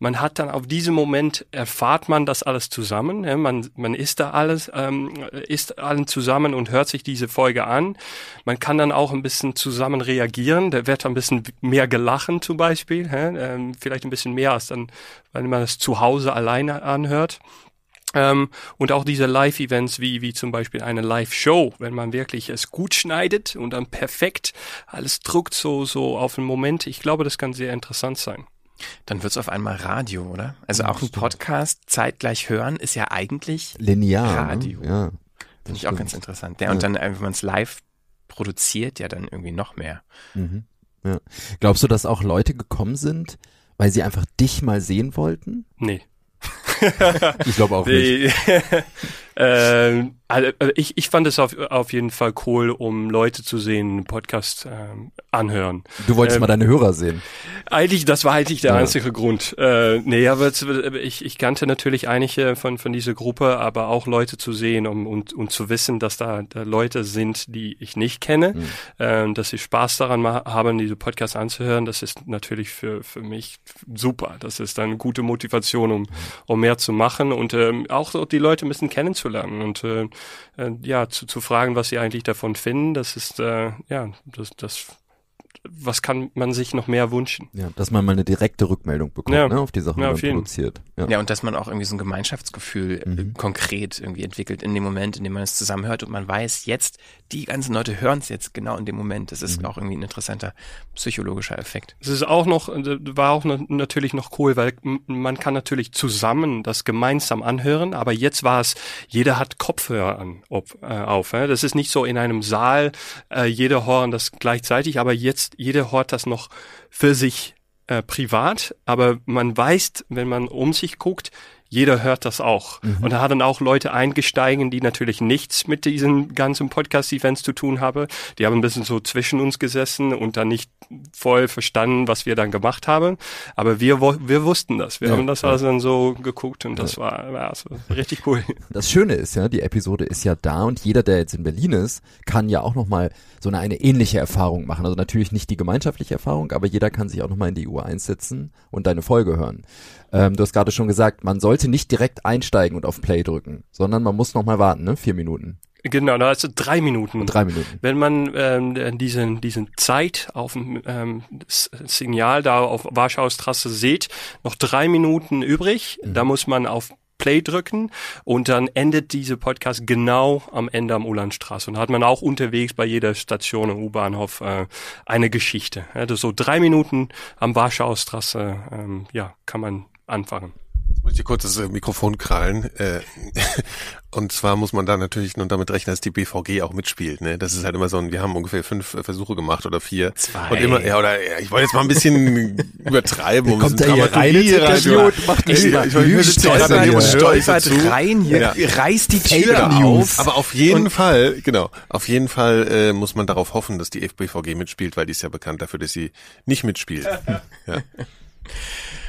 man hat dann auf diesem Moment erfahrt man das alles zusammen. Ja, man, man ist da alles, ähm, ist allen zusammen und hört sich diese Folge an. Man kann dann auch ein bisschen zusammen reagieren. Da wird ein bisschen mehr gelachen zum Beispiel. Ähm, vielleicht ein bisschen mehr als dann, wenn man es zu Hause alleine anhört. Ähm, und auch diese Live-Events wie, wie zum Beispiel eine Live-Show, wenn man wirklich es gut schneidet und dann perfekt alles druckt so, so auf den Moment. Ich glaube, das kann sehr interessant sein. Dann wird's auf einmal Radio, oder? Also auch ein Podcast zeitgleich hören ist ja eigentlich linear. Ne? Radio. Ne? Ja. Finde ich auch ganz interessant. Ja, und dann, wenn man es live produziert, ja dann irgendwie noch mehr. Mhm. Ja. Glaubst du, dass auch Leute gekommen sind, weil sie einfach dich mal sehen wollten? Nee. Ich glaube auch nicht. ähm, also, also ich, ich fand es auf, auf jeden Fall cool, um Leute zu sehen, Podcast ähm, anhören. Du wolltest ähm, mal deine Hörer sehen. Eigentlich, das war eigentlich der ja. einzige Grund. Äh, nee, aber ich, ich kannte natürlich einige von, von dieser Gruppe, aber auch Leute zu sehen, um, um, um zu wissen, dass da, da Leute sind, die ich nicht kenne, mhm. ähm, dass sie Spaß daran haben, diese Podcasts anzuhören. Das ist natürlich für, für mich super. Das ist eine gute Motivation, um, um mehr zu machen und ähm, auch die Leute ein bisschen kennenzulernen und äh, äh, ja, zu, zu fragen, was sie eigentlich davon finden. Das ist, äh, ja, das, das was kann man sich noch mehr wünschen? Ja, dass man mal eine direkte Rückmeldung bekommt, Ja. ne, auf die Sachen, Ja, die man produziert. Ja. Ja, und dass man auch irgendwie so ein Gemeinschaftsgefühl äh, Mhm. konkret irgendwie entwickelt in dem Moment, in dem man es zusammenhört und man weiß jetzt, die ganzen Leute hören es jetzt genau in dem Moment. Das Mhm. ist auch irgendwie ein interessanter psychologischer Effekt. Es ist auch noch, äh, war auch noch, natürlich noch cool, weil man kann natürlich zusammen das gemeinsam anhören, aber jetzt war es, jeder hat Kopfhörer an, ob, äh, auf. Äh? Das ist nicht so in einem Saal, äh, jeder hören das gleichzeitig, aber jetzt, jeder hört das noch für sich äh, privat, aber man weiß, wenn man um sich guckt, jeder hört das auch. Und da haben auch Leute eingesteigen, die natürlich nichts mit diesen ganzen Podcast-Events zu tun haben. Die haben ein bisschen so zwischen uns gesessen und dann nicht voll verstanden, was wir dann gemacht haben. Aber wir, wir wussten das. Wir Ja, haben das ja. also dann so geguckt und das war, war so richtig cool. Das Schöne ist ja, die Episode ist ja da und jeder, der jetzt in Berlin ist, kann ja auch nochmal so eine, eine ähnliche Erfahrung machen. Also natürlich nicht die gemeinschaftliche Erfahrung, aber jeder kann sich auch nochmal in die Uhr einsetzen und deine Folge hören. Ähm, du hast gerade schon gesagt, man sollte nicht direkt einsteigen und auf Play drücken, sondern man muss nochmal warten, ne? Vier Minuten, Genau, da ist drei Minuten. drei Minuten. Wenn man ähm, diesen, diesen Zeit auf dem ähm, Signal da auf Warschauer Straße sieht, noch drei Minuten übrig, da muss man auf Play drücken und dann endet diese Podcast genau am Ende am Ulandstraße. Und da hat man auch unterwegs bei jeder Station im U-Bahnhof äh, eine Geschichte. Ist so drei Minuten am Warschauer Straße, ähm, ja, kann man anfangen. Jetzt muss ich kurz das äh, Mikrofon krallen. Äh, und zwar muss man da natürlich nun damit rechnen, dass die BVG auch mitspielt. Ne? Das ist halt immer so ein, wir haben ungefähr fünf äh, Versuche gemacht oder vier. Zwei. Und immer, ja, oder ja, ich wollte jetzt mal ein bisschen übertreiben. Um Kommt der hier rein Interview und macht Ich, ich, mal ich, ich, ich und so zu. rein hier, Ja. reißt die Tür auf. Aber auf jeden Fall, genau, auf jeden Fall äh, muss man darauf hoffen, dass die FBVG mitspielt, weil die ist ja bekannt dafür, dass sie nicht mitspielt. ja.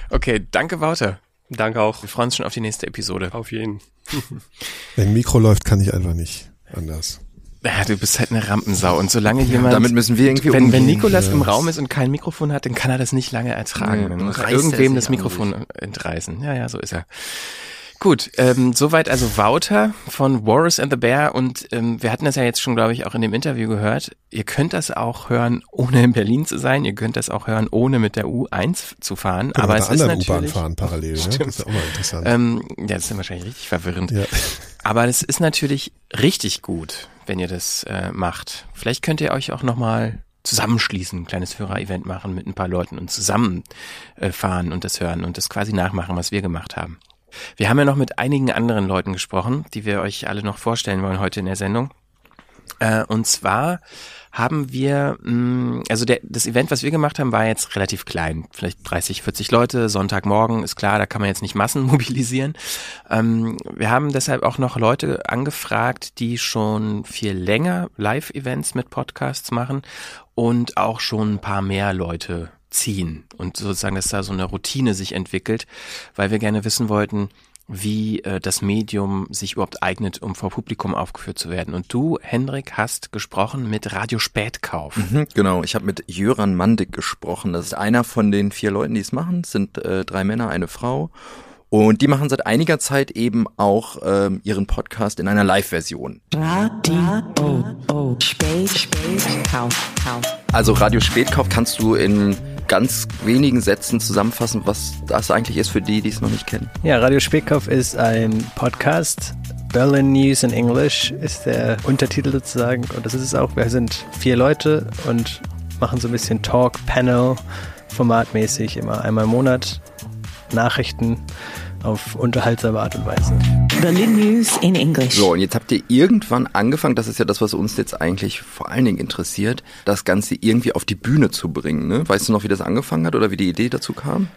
Okay, danke Wouter. Danke auch. Wir freuen uns schon auf die nächste Episode. Auf jeden. Wenn Mikro läuft, kann ich einfach nicht anders. Ja, du bist halt eine Rampensau und solange jemand damit müssen wir irgendwie wenn, wenn. Nikolas im Raum ist und kein Mikrofon hat, dann kann er das nicht lange ertragen. Dann muss er er irgendwem das Mikrofon entreißen. Ja, ja, so ist er. Gut, ähm, soweit also Wouter von Walrus and the Bear und ähm, wir hatten das ja jetzt schon, glaube ich, auch in dem Interview gehört. Ihr könnt das auch hören, ohne in Berlin zu sein. Ihr könnt das auch hören, ohne mit der U1 zu fahren. Können Aber es ist anderen U-Bahn natürlich, fahren parallel, ne? Das ist auch mal interessant. ähm, ja, das ist wahrscheinlich richtig verwirrend. ja. Aber das ist natürlich richtig gut, wenn ihr das äh, macht. Vielleicht könnt ihr euch auch nochmal zusammenschließen, ein kleines Hörer-Event machen mit ein paar Leuten und zusammen äh, fahren und das hören und das quasi nachmachen, was wir gemacht haben. Wir haben ja noch mit einigen anderen Leuten gesprochen, die wir euch alle noch vorstellen wollen heute in der Sendung. Äh, und zwar haben wir, mh, also der, das Event, was wir gemacht haben, war jetzt relativ klein. Vielleicht 30, 40 Leute, Sonntagmorgen, ist klar, da kann man jetzt nicht Massen mobilisieren. Ähm, wir haben deshalb auch noch Leute angefragt, die schon viel länger Live-Events mit Podcasts machen und auch schon ein paar mehr Leute ziehen und sozusagen, dass da so eine Routine sich entwickelt, weil wir gerne wissen wollten, wie äh, das Medium sich überhaupt eignet, um vor Publikum aufgeführt zu werden. Und du, Hendrik, hast gesprochen mit Radio Spätkauf. Mhm, Genau, ich habe mit Jöran Mandig gesprochen. Das ist einer von den vier Leuten, die es machen. Es sind äh, drei Männer, eine Frau. Und die machen seit einiger Zeit eben auch ähm, ihren Podcast in einer Live-Version. Radio Spät, Spät, Kauf, Kauf. Also Radio Spätkauf kannst du in ganz wenigen Sätzen zusammenfassen, was das eigentlich ist für die, die es noch nicht kennen. Ja, Radio Spätkauf ist ein Podcast. Berlin News in English ist der Untertitel sozusagen. Und das ist es auch. Wir sind vier Leute und machen so ein bisschen Talk, Panel, formatmäßig, immer einmal im Monat. Nachrichten auf unterhaltsame Art und Weise. Berlin News in English. So, und jetzt habt ihr irgendwann angefangen, das ist ja das, was uns jetzt eigentlich vor allen Dingen interessiert, das Ganze irgendwie auf die Bühne zu bringen. Ne? Weißt du noch, wie das angefangen hat oder wie die Idee dazu kam?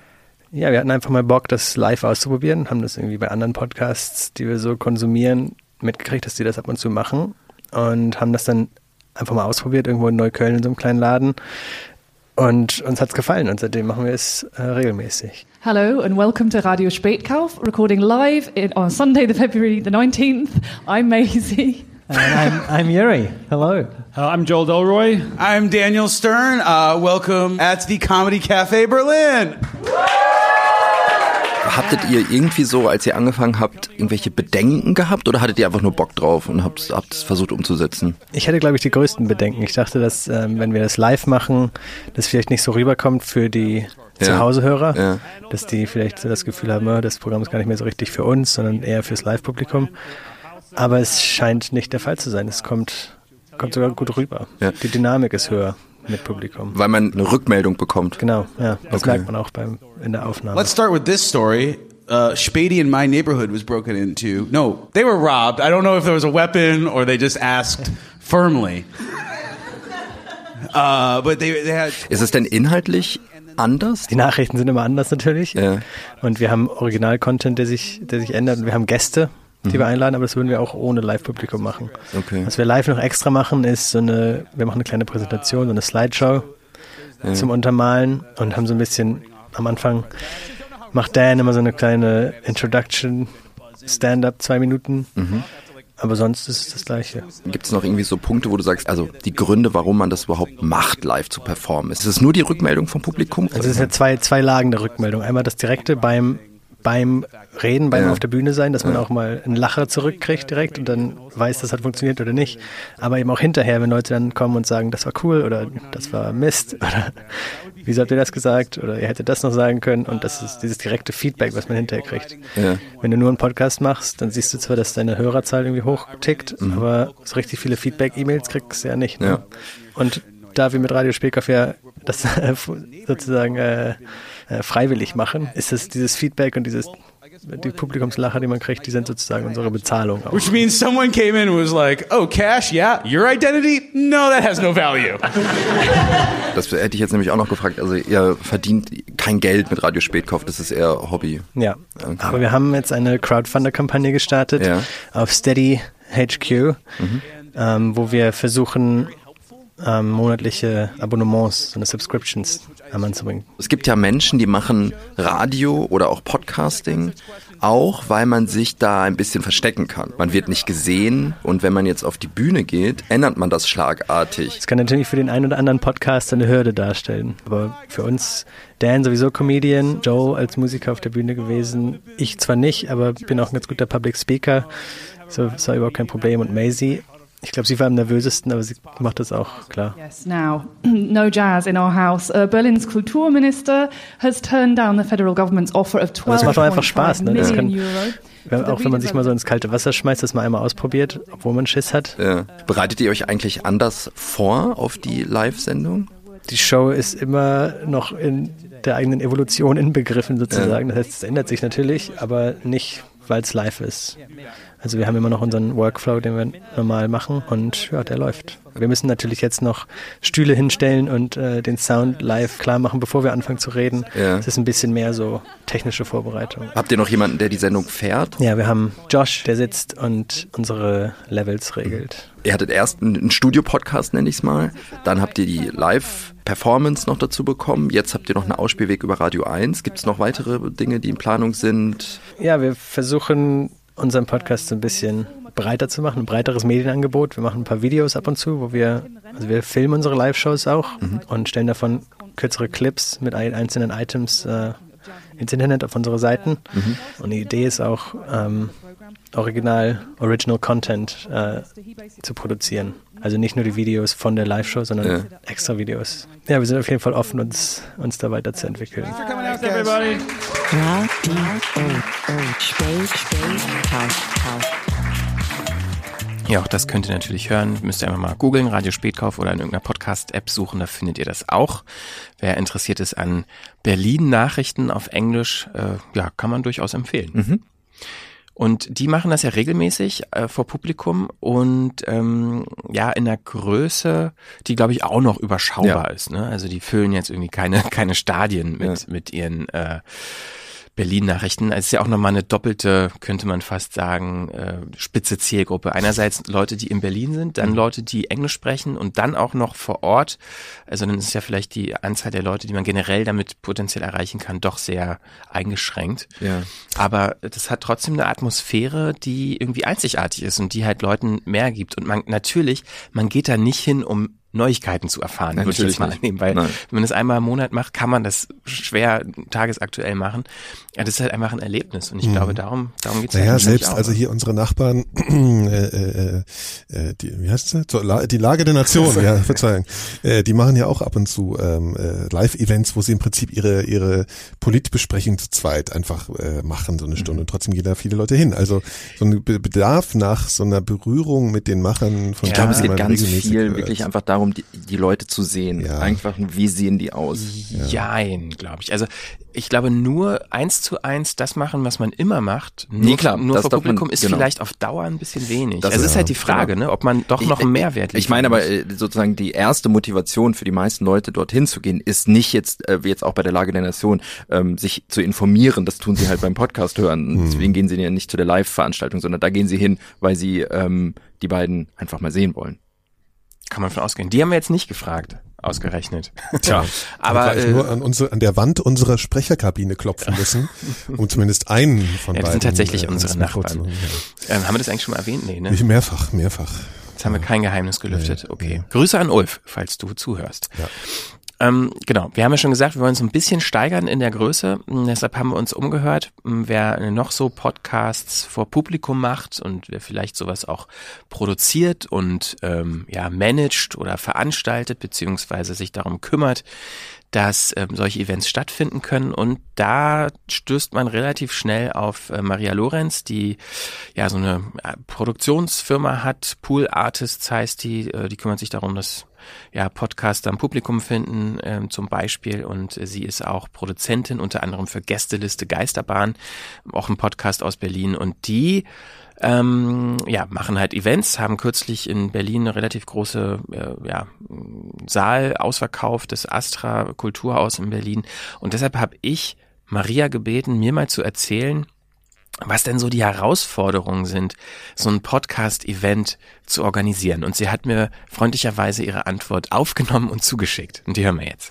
Ja, wir hatten einfach mal Bock, das live auszuprobieren, haben das irgendwie bei anderen Podcasts, die wir so konsumieren, mitgekriegt, dass die das ab und zu machen und haben das dann einfach mal ausprobiert, irgendwo in Neukölln in so einem kleinen Laden. Und uns hat's gefallen und seitdem machen wir es äh, regelmäßig. Hello and welcome to Radio Spätkauf, recording live in, on Sunday, the February the 19th. I'm Maisie. And I'm, I'm Yuri. Hello. Uh, I'm Joel Delroy. I'm Daniel Stern. Uh, welcome at the Comedy Cafe Berlin. Hattet ihr irgendwie so, als ihr angefangen habt, irgendwelche Bedenken gehabt oder hattet ihr einfach nur Bock drauf und habt es versucht umzusetzen? Ich hatte, glaube ich, die größten Bedenken. Ich dachte, dass ähm, wenn wir das live machen, das vielleicht nicht so rüberkommt für die Ja. Zuhausehörer, Ja. dass die vielleicht so das Gefühl haben, oh, das Programm ist gar nicht mehr so richtig für uns, sondern eher fürs Live-Publikum. Aber es scheint nicht der Fall zu sein. Es kommt, kommt sogar gut rüber. Ja. Die Dynamik ist höher mit Publikum. Weil man eine Rückmeldung bekommt. Genau, ja. Das Okay. merkt man auch beim, in der Aufnahme. Let's start with this story. Uh, Spady in my neighborhood was broken into. No, they were robbed. I don't know if there was a weapon or they just asked firmly. Uh, but they, they had. Ist es denn inhaltlich anders? Die Nachrichten sind immer anders natürlich. Ja. Und wir haben Original-Content, der sich, der sich ändert. Und wir haben Gäste, die Mhm. wir einladen, aber das würden wir auch ohne Live-Publikum machen. Okay. Was wir live noch extra machen, ist so eine, wir machen eine kleine Präsentation, so eine Slideshow Ja. zum Untermalen und haben so ein bisschen am Anfang macht Dan immer so eine kleine Introduction, Stand-up, zwei Minuten. Mhm. Aber sonst ist es das Gleiche. Gibt es noch irgendwie so Punkte, wo du sagst, also die Gründe, warum man das überhaupt macht, live zu performen? Ist es nur die Rückmeldung vom Publikum? Also es sind ja zwei, zwei Lagen der Rückmeldung. Einmal das direkte beim, beim Reden, beim Ja. auf der Bühne sein, dass man Ja. auch mal einen Lacher zurückkriegt direkt und dann weiß, das hat funktioniert oder nicht. Aber eben auch hinterher, wenn Leute dann kommen und sagen, das war cool oder das war Mist oder wieso habt ihr das gesagt oder ihr hättet das noch sagen können und das ist dieses direkte Feedback, was man hinterher kriegt. Ja. Wenn du nur einen Podcast machst, dann siehst du zwar, dass deine Hörerzahl irgendwie hochtickt, Mhm. aber so richtig viele Feedback-E-Mails kriegst du ja nicht. Ne? Und da wir mit Radio Spielkauf ja das sozusagen äh, äh, freiwillig machen, ist es dieses Feedback und dieses die Publikumslacher, die man kriegt, die sind sozusagen unsere Bezahlung. Auch. Which means someone came in and was like, oh, cash, yeah, your identity? No, that has no value. Das hätte ich jetzt nämlich auch noch gefragt. Also ihr verdient kein Geld mit Radio Spätkauf, das ist eher Hobby. Ja, Okay. aber wir haben jetzt eine Crowdfunder-Kampagne gestartet Ja. auf Steady HQ, ähm, wo wir versuchen, ähm, monatliche Abonnements, so eine Subscriptions anzubringen. Es gibt ja Menschen, die machen Radio oder auch Podcasting, auch weil man sich da ein bisschen verstecken kann. Man wird nicht gesehen und wenn man jetzt auf die Bühne geht, ändert man das schlagartig. Das kann natürlich für den einen oder anderen Podcast eine Hürde darstellen. Aber für uns, Dan sowieso Comedian, Joe als Musiker auf der Bühne gewesen. Ich zwar nicht, aber bin auch ein ganz guter Public Speaker. So, das war überhaupt kein Problem. Und Maisie, ich glaube, sie war am nervösesten, aber sie macht das auch klar. Yes, now, no jazz in our house. Uh, Berlin's Kulturminister has turned down the federal government's offer of Aber es macht doch einfach 12.5 Spaß, ne? Das million kann, wenn, auch wenn man sich mal so ins kalte Wasser schmeißt, das mal einmal ausprobiert, obwohl man Schiss hat. Ja. Bereitet ihr euch eigentlich anders vor auf die Live-Sendung? Die Show ist immer noch in der eigenen Evolution inbegriffen sozusagen. Das heißt, es ändert sich natürlich, aber nicht, weil es live ist. Also wir haben immer noch unseren Workflow, den wir normal machen und ja, der läuft. Wir müssen natürlich jetzt noch Stühle hinstellen und äh, den Sound live klar machen, bevor wir anfangen zu reden. Ja. Es ist ein bisschen mehr so technische Vorbereitung. Habt ihr noch jemanden, der die Sendung fährt? Ja, wir haben Josh, der sitzt und unsere Levels regelt. Ihr hattet erst einen Studio-Podcast, nenne ich es mal. Dann habt ihr die Live-Performance noch dazu bekommen. Jetzt habt ihr noch einen Ausspielweg über Radio 1. Gibt es noch weitere Dinge, die in Planung sind? Ja, wir versuchen unseren Podcast so ein bisschen breiter zu machen, ein breiteres Medienangebot. Wir machen ein paar Videos ab und zu, wo wir, also wir filmen unsere Live-Shows auch und stellen davon kürzere Clips mit ein- einzelnen Items äh, ins Internet auf unsere Seiten. Und die Idee ist auch, ähm, original, original Content äh, zu produzieren. Also nicht nur die Videos von der Live-Show, sondern Ja. extra Videos. Ja, wir sind auf jeden Fall offen, uns, uns da weiterzuentwickeln. Ja, auch das könnt ihr natürlich hören. Müsst ihr einfach mal googeln, Radio Spätkauf oder in irgendeiner Podcast-App suchen, da findet ihr das auch. Wer interessiert ist an Berlin-Nachrichten auf Englisch, äh, ja, kann man durchaus empfehlen. Und die machen das ja regelmäßig äh, vor Publikum und ähm, ja in einer Größe, die glaube ich auch noch überschaubar Ja. ist. Ne? Also die füllen jetzt irgendwie keine keine Stadien mit mit ihren äh, Berlin-Nachrichten. Es ist ja auch nochmal eine doppelte, könnte man fast sagen, äh, spitze Zielgruppe. Einerseits Leute, die in Berlin sind, dann Leute, die Englisch sprechen und dann auch noch vor Ort. Also dann ist ja vielleicht die Anzahl der Leute, die man generell damit potenziell erreichen kann, doch sehr eingeschränkt. Ja. Aber das hat trotzdem eine Atmosphäre, die irgendwie einzigartig ist und die halt Leuten mehr gibt. Und man natürlich, man geht da nicht hin, um Neuigkeiten zu erfahren, würde ich Natürlich jetzt mal annehmen, weil Nein. wenn man das einmal im Monat macht, kann man das schwer tagesaktuell machen. Ja, das ist halt einfach ein Erlebnis und ich Mhm. glaube, darum, darum geht's Naja, halt selbst auch. also hier unsere Nachbarn, äh, äh, äh, die, wie heißt sie? Die Lage der Nation, ja, Verzeihung. Äh, die machen ja auch ab und zu ähm, äh, Live-Events, wo sie im Prinzip ihre ihre Politbesprechung zu zweit einfach äh, machen, so eine Stunde. Und trotzdem gehen da viele Leute hin. Also so ein Be- Bedarf nach so einer Berührung mit den Machern von Ich glaube, es geht ganz viel wirklich einfach darum, die, die Leute zu sehen. Ja. Einfach, wie sehen die aus? Jein, glaube ich. Also ich glaube nur eins zu eins das machen, was man immer macht, nur, Nee, klar, nur das vor darf man- Publikum ist genau. vielleicht auf Dauer ein bisschen wenig. Das also es ist- ist halt die Frage, genau. ne, ob man doch noch einen Mehrwert Ich meine aber äh, sozusagen die erste Motivation für die meisten Leute dorthin zu gehen, ist nicht jetzt, äh, wie jetzt auch bei der Lage der Nation, ähm, sich zu informieren. Das tun sie halt beim Podcast hören. Hm. Deswegen gehen sie ja nicht zu der Live-Veranstaltung, sondern da gehen sie hin, weil sie ähm, die beiden einfach mal sehen wollen. Kann man von ausgehen. Die haben wir jetzt nicht gefragt, ausgerechnet. Tja, aber aber äh, nur an, unsere, an der Wand unserer Sprecherkabine klopfen müssen, um zumindest einen von ja, das beiden. sind tatsächlich äh, unsere Nachbarn. zu- Ähm, haben wir das eigentlich schon mal erwähnt? Nee, ne? Ich mehrfach, mehrfach. Jetzt haben wir kein Geheimnis gelüftet. Okay. Grüße an Ulf, falls du zuhörst. Ja. Ähm, genau, wir haben ja schon gesagt, wir wollen uns ein bisschen steigern in der Größe. M, Deshalb haben wir uns umgehört, m, wer noch so Podcasts vor Publikum macht und wer vielleicht sowas auch produziert und ähm, ja managt oder veranstaltet beziehungsweise sich darum kümmert, dass ähm, solche Events stattfinden können. Und da stößt man relativ schnell auf äh, Maria Lorenz, die ja so eine äh, Produktionsfirma hat, Pool Artists heißt die, äh, die kümmert sich darum, dass ja, Podcaster am Publikum finden, ähm, zum Beispiel. Und sie ist auch Produzentin, unter anderem für Gästeliste Geisterbahn, auch ein Podcast aus Berlin. Und die ähm, ja, machen halt Events, haben kürzlich in Berlin eine relativ große äh, ja, Saal ausverkauft, das Astra Kulturhaus in Berlin. Und deshalb habe ich Maria gebeten, mir mal zu erzählen, was denn so die Herausforderungen sind, so ein Podcast-Event zu organisieren. Und sie hat mir freundlicherweise ihre Antwort aufgenommen und zugeschickt. Und die hören wir jetzt.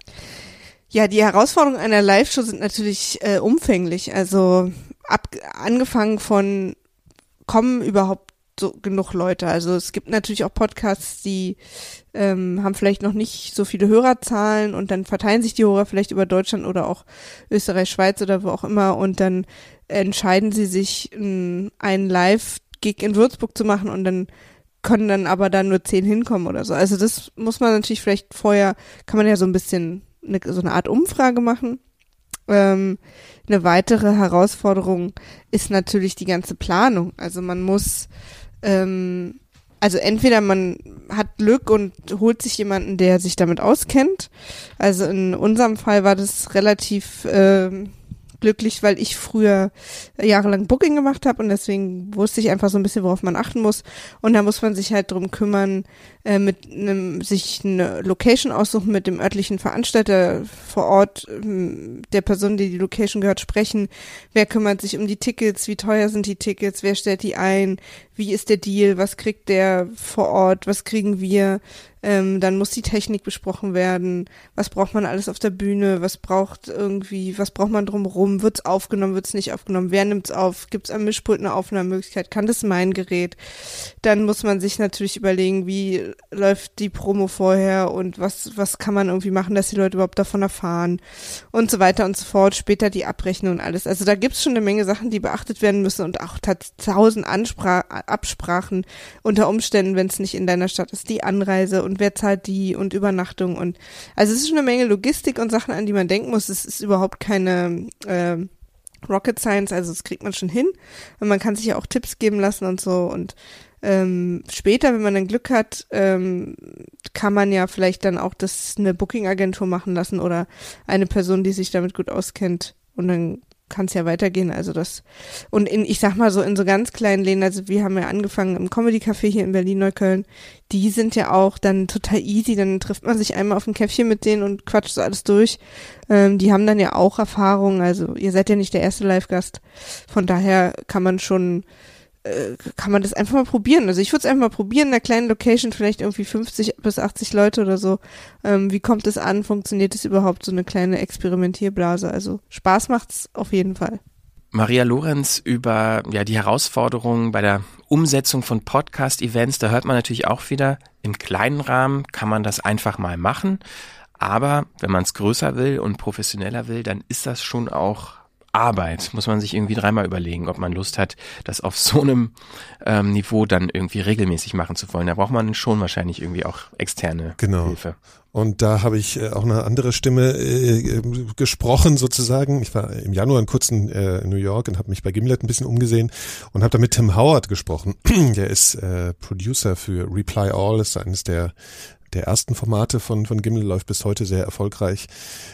Ja, die Herausforderungen einer Live-Show sind natürlich äh, umfänglich. Also ab, angefangen von kommen überhaupt so genug Leute. Also es gibt natürlich auch Podcasts, die ähm, haben vielleicht noch nicht so viele Hörerzahlen und dann verteilen sich die Hörer vielleicht über Deutschland oder auch Österreich, Schweiz oder wo auch immer und dann entscheiden sie sich, einen Live-Gig in Würzburg zu machen und dann können dann aber da nur zehn hinkommen oder so. Also das muss man natürlich vielleicht vorher, kann man ja so ein bisschen eine, so eine Art Umfrage machen. Ähm, eine weitere Herausforderung ist natürlich die ganze Planung. Also man muss, ähm, also entweder man hat Glück und holt sich jemanden, der sich damit auskennt. Also in unserem Fall war das relativ ähm, glücklich, weil ich früher jahrelang Booking gemacht habe und deswegen wusste ich einfach so ein bisschen, worauf man achten muss. Und da muss man sich halt drum kümmern, äh, mit einem, sich eine Location aussuchen, mit dem örtlichen Veranstalter vor Ort, ähm, der Person, die die Location gehört, sprechen. Wer kümmert sich um die Tickets? Wie teuer sind die Tickets? Wer stellt die ein? Wie ist der Deal? Was kriegt der vor Ort? Was kriegen wir? Ähm, dann muss die Technik besprochen werden. Was braucht man alles auf der Bühne? Was braucht irgendwie, was braucht man drumherum? Wird's aufgenommen? Wird's nicht aufgenommen? Wer nimmt's auf? Gibt's am Mischpult eine Aufnahmemöglichkeit? Kann das mein Gerät? Dann muss man sich natürlich überlegen, wie läuft die Promo vorher und was, was kann man irgendwie machen, dass die Leute überhaupt davon erfahren und so weiter und so fort. Später die Abrechnung und alles. Also da gibt's schon eine Menge Sachen, die beachtet werden müssen und auch tausend Anspra Absprachen unter Umständen, wenn es nicht in deiner Stadt ist, die Anreise und wer zahlt die und Übernachtung und also es ist schon eine Menge Logistik und Sachen, an die man denken muss. Es ist überhaupt keine äh, Rocket Science, also das kriegt man schon hin. Und man kann sich ja auch Tipps geben lassen und so und ähm, später, wenn man dann Glück hat, ähm, kann man ja vielleicht dann auch das eine Booking-Agentur machen lassen oder eine Person, die sich damit gut auskennt und dann kann es ja weitergehen. Also das und in, ich sag mal so in so ganz kleinen Läden, also wir haben ja angefangen im Comedy Café hier in Berlin Neukölln, die sind ja auch dann total easy, dann trifft man sich einmal auf ein Käffchen mit denen und quatscht so alles durch. Ähm, die haben dann ja auch Erfahrung, also ihr seid ja nicht der erste Live-Gast. Von daher kann man schon äh, kann man das einfach mal probieren. Also ich würde es einfach mal probieren, in einer kleinen Location, vielleicht irgendwie 50 bis 80 Leute oder so. Ähm, wie kommt es an? Funktioniert es überhaupt? So eine kleine Experimentierblase. Also Spaß macht's auf jeden Fall. Maria Lorenz über ja die Herausforderungen bei der Umsetzung von Podcast-Events. Da hört man natürlich auch wieder, im kleinen Rahmen kann man das einfach mal machen. Aber wenn man es größer will und professioneller will, dann ist das schon auch Arbeit. Muss man sich irgendwie dreimal überlegen, ob man Lust hat, das auf so einem ähm, Niveau dann irgendwie regelmäßig machen zu wollen. Da braucht man schon wahrscheinlich irgendwie auch externe Genau. Hilfe. Und da habe ich äh, auch eine andere Stimme äh, äh, gesprochen sozusagen. Ich war im Januar in kurzen äh, in New York und habe mich bei Gimlet ein bisschen umgesehen und habe da mit Tim Howard gesprochen. Der ist äh, Producer für Reply All, ist eines der der ersten Formate von von Gimlet läuft bis heute sehr erfolgreich.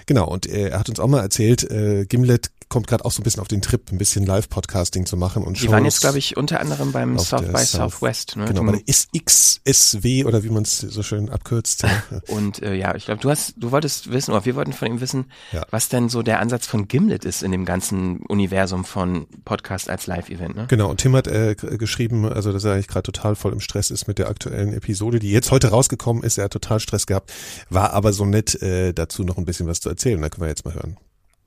Genau und äh, er hat uns auch mal erzählt, äh, Gimlet kommt gerade auch so ein bisschen auf den Trip, ein bisschen Live-Podcasting zu machen und Die waren jetzt, glaube ich, unter anderem beim South by South- Southwest. Ne? Genau, Zum- bei der XSW oder wie man es so schön abkürzt. Und äh, ja, ich glaube, du hast, du wolltest wissen, oder wir wollten von ihm wissen, Ja. was denn so der Ansatz von Gimlet ist in dem ganzen Universum von Podcast als Live-Event. Ne? Genau, und Tim hat äh, geschrieben, also dass er eigentlich gerade total voll im Stress ist mit der aktuellen Episode, die jetzt heute rausgekommen ist. Er hat total Stress gehabt, war aber so nett, äh, dazu noch ein bisschen was zu erzählen. Da können wir jetzt mal hören.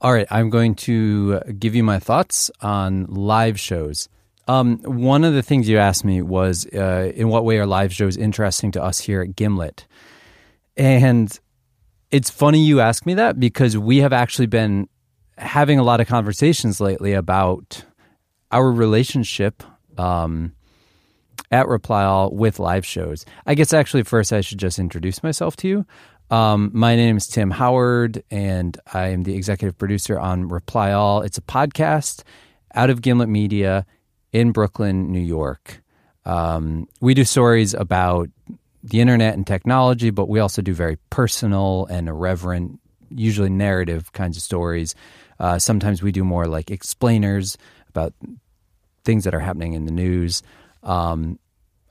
All right, I'm going to give you my thoughts on live shows. Um, one of the things you asked me was uh, in what way are live shows interesting to us here at Gimlet? And it's funny you ask me that because we have actually been having a lot of conversations lately about our relationship um, at Reply All with live shows. I guess actually, first, I should just introduce myself to you. Um, my name is Tim Howard, and I am the executive producer on Reply All. It's a podcast out of Gimlet Media in Brooklyn, New York. Um, we do stories about the internet and technology, but we also do very personal and irreverent, usually narrative kinds of stories. Uh, sometimes we do more like explainers about things that are happening in the news. Um,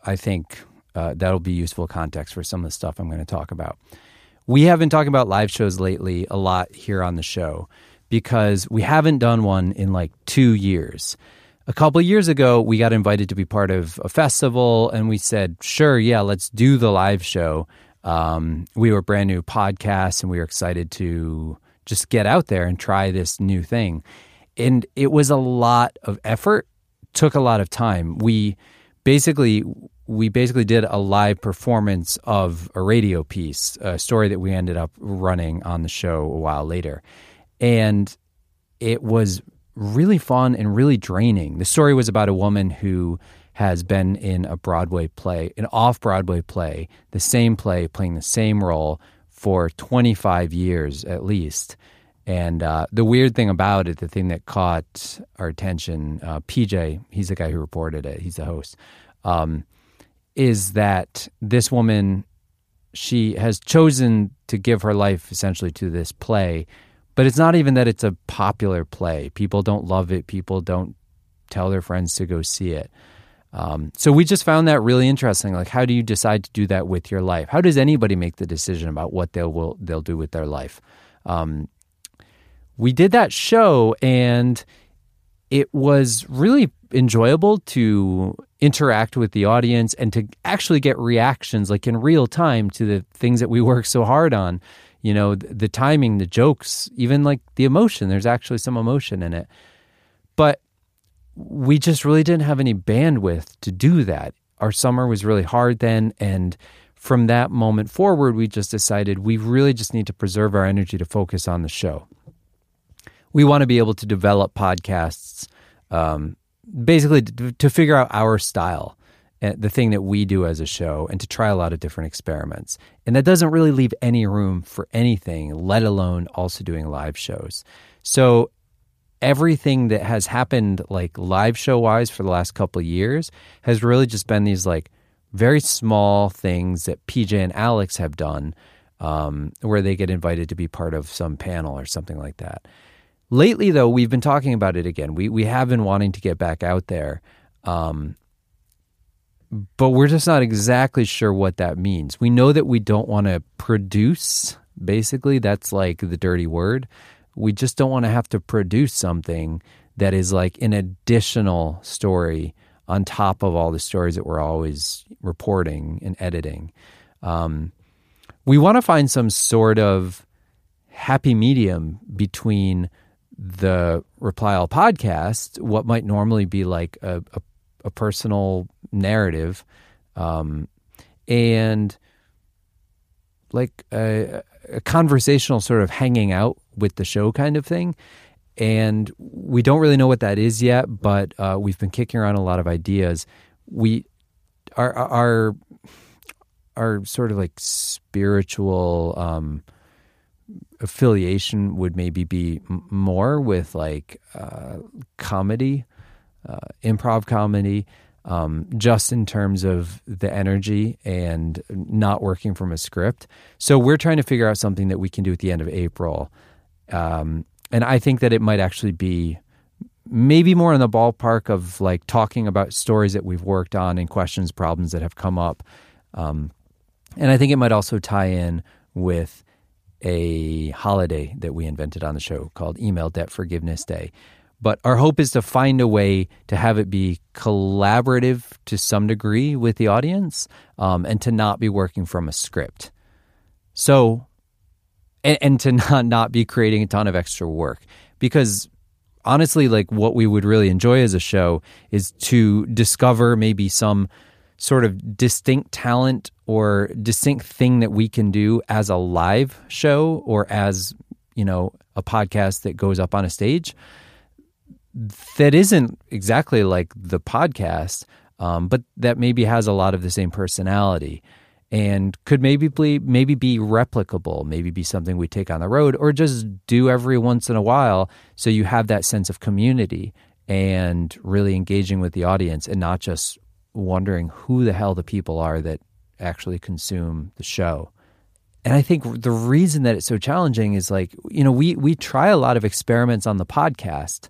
I think uh, that'll be useful context for some of the stuff I'm going to talk about. We have been talking about live shows lately a lot here on the show because we haven't done one in like two years. A couple years ago, we got invited to be part of a festival, and we said, sure, yeah, let's do the live show. Um, we were brand new podcasts, and we were excited to just get out there and try this new thing. And it was a lot of effort, took a lot of time. We basically we basically did a live performance of a radio piece, a story that we ended up running on the show a while later. And it was really fun and really draining. The story was about a woman who has been in a Broadway play, an off Broadway play, the same play, playing the same role for 25 years at least. And uh, the weird thing about it, the thing that caught our attention, uh, PJ, he's the guy who reported it, he's the host, um, is that this woman, she has chosen to give her life essentially to this play, but it's not even that it's a popular play. People don't love it, people don't tell their friends to go see it. Um, so we just found that really interesting. Like, how do you decide to do that with your life? How does anybody make the decision about what they'll they'll do with their life? Um, we did that show, and it was really enjoyable to interact with the audience and to actually get reactions, like in real time, to the things that we work so hard on. You know, the, timing, the jokes, even like the emotion. There's actually some emotion in it, but we just really didn't have any bandwidth to do that. Our summer was really hard then. And from that moment forward, we just decided we really just need to preserve our energy to focus on the show. We want to be able to develop podcasts, um, basically to, to figure out our style, uh, the thing that we do as a show, and to try a lot of different experiments. And that doesn't really leave any room for anything, let alone also doing live shows. So everything that has happened like live show wise for the last couple of years has really just been these like very small things that PJ and Alex have done um, where they get invited to be part of some panel or something like that. Lately, though, we've been talking about it again. We we have been wanting to get back out there, um, but we're just not exactly sure what that means. We know that we don't want to produce. Basically, that's like the dirty word we just don't want to have to produce something that is like an additional story on top of all the stories that we're always reporting and editing. Um, we want to find some sort of happy medium between the Reply All podcast, what might normally be like a, a, a personal narrative, um, and like a, a conversational sort of hanging out with the show kind of thing. And we don't really know what that is yet, but uh, we've been kicking around a lot of ideas. We our our our sort of like spiritual um, affiliation would maybe be m- more with like uh, comedy, uh, improv comedy, um, just in terms of the energy and not working from a script. So we're trying to figure out something that we can do at the end of April. Um, and I think that it might actually be maybe more in the ballpark of like talking about stories that we've worked on and questions, problems that have come up. Um, and I think it might also tie in with a holiday that we invented on the show called Email Debt Forgiveness Day. But our hope is to find a way to have it be collaborative to some degree with the audience um, and to not be working from a script. So, and, and to not, not be creating a ton of extra work. Because honestly, like what we would really enjoy as a show is to discover maybe some sort of distinct talent or distinct thing that we can do as a live show or as, you know, a podcast that goes up on a stage that isn't exactly like the podcast, um, but that maybe has a lot of the same personality and could maybe be, maybe be replicable, maybe be something we take on the road or just do every once in a while so you have that sense of community and really engaging with the audience and not just wondering who the hell the people are that actually consume the show. And I think the reason that it's so challenging is like, you know, we we try a lot of experiments on the podcast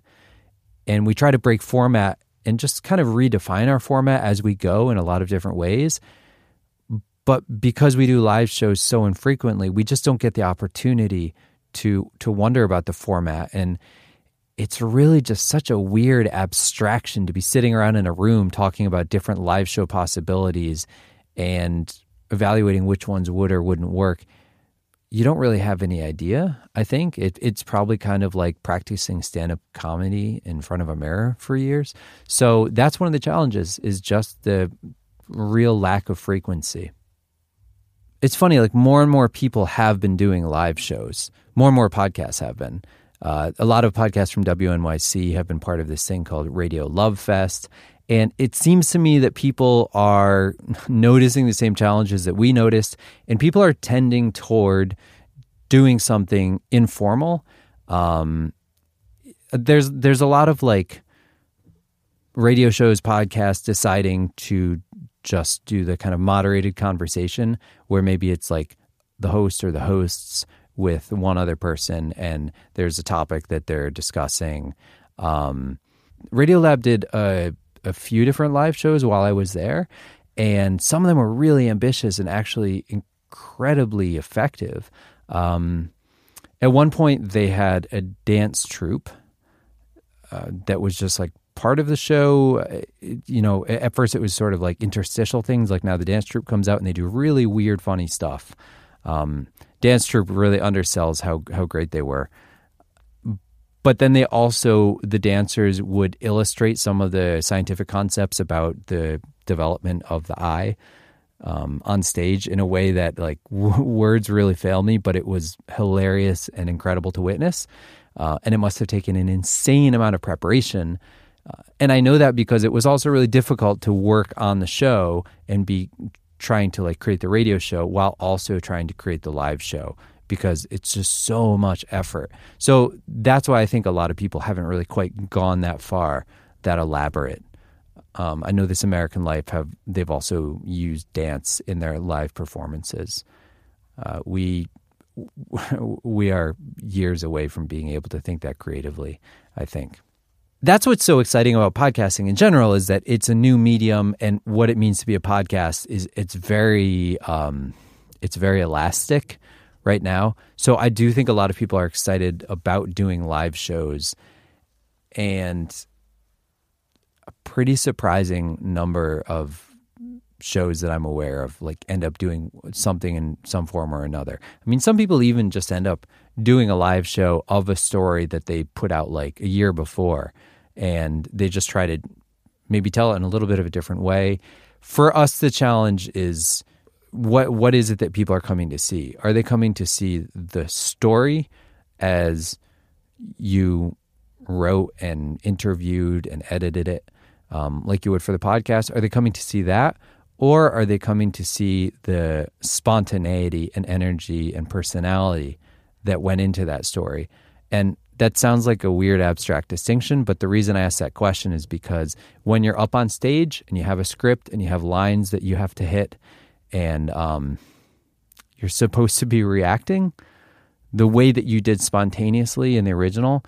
and we try to break format and just kind of redefine our format as we go in a lot of different ways. But because we do live shows so infrequently, we just don't get the opportunity to to wonder about the format and it's really just such a weird abstraction to be sitting around in a room talking about different live show possibilities and evaluating which ones would or wouldn't work you don't really have any idea. I think it, it's probably kind of like practicing stand up comedy in front of a mirror for years. So that's one of the challenges is just the real lack of frequency. It's funny, like more and more people have been doing live shows. More and more podcasts have been. Uh, a lot of podcasts from WNYC have been part of this thing called Radio Love Fest. And it seems to me that people are noticing the same challenges that we noticed, and people are tending toward doing something informal. Um, there's there's a lot of like radio shows, podcasts deciding to just do the kind of moderated conversation where maybe it's like the host or the hosts with one other person, and there's a topic that they're discussing. Um, Radiolab did a a few different live shows while I was there, and some of them were really ambitious and actually incredibly effective. Um, at one point, they had a dance troupe uh, that was just like part of the show. Uh, you know, at first it was sort of like interstitial things. Like now the dance troupe comes out and they do really weird, funny stuff. Um, dance troupe really undersells how how great they were. But then they also the dancers would illustrate some of the scientific concepts about the development of the eye um, on stage in a way that like w- words really fail me but it was hilarious and incredible to witness. Uh, and it must have taken an insane amount of preparation. Uh, and i know that because it was also really difficult to work on the show and be trying to like create the radio show while also trying to create the live show because it's just so much effort. So that's why I think a lot of people haven't really quite gone that far, that elaborate. Um, I know this American Life have they've also used dance in their live performances. Uh, we we are years away from being able to think that creatively. I think that's what's so exciting about podcasting in general is that it's a new medium, and what it means to be a podcast is it's very um, it's very elastic right now. So I do think a lot of people are excited about doing live shows and a pretty surprising number of shows that I'm aware of like end up doing something in some form or another. I mean, some people even just end up doing a live show of a story that they put out like a year before and they just try to maybe tell it in a little bit of a different way. For us the challenge is what what is it that people are coming to see? Are they coming to see the story as you wrote and interviewed and edited it um, like you would for the podcast? Are they coming to see that? Or are they coming to see the spontaneity and energy and personality that went into that story? And that sounds like a weird abstract distinction, but the reason I ask that question is because when you're up on stage and you have a script and you have lines that you have to hit and um, you're supposed to be reacting the way that you did spontaneously in the original,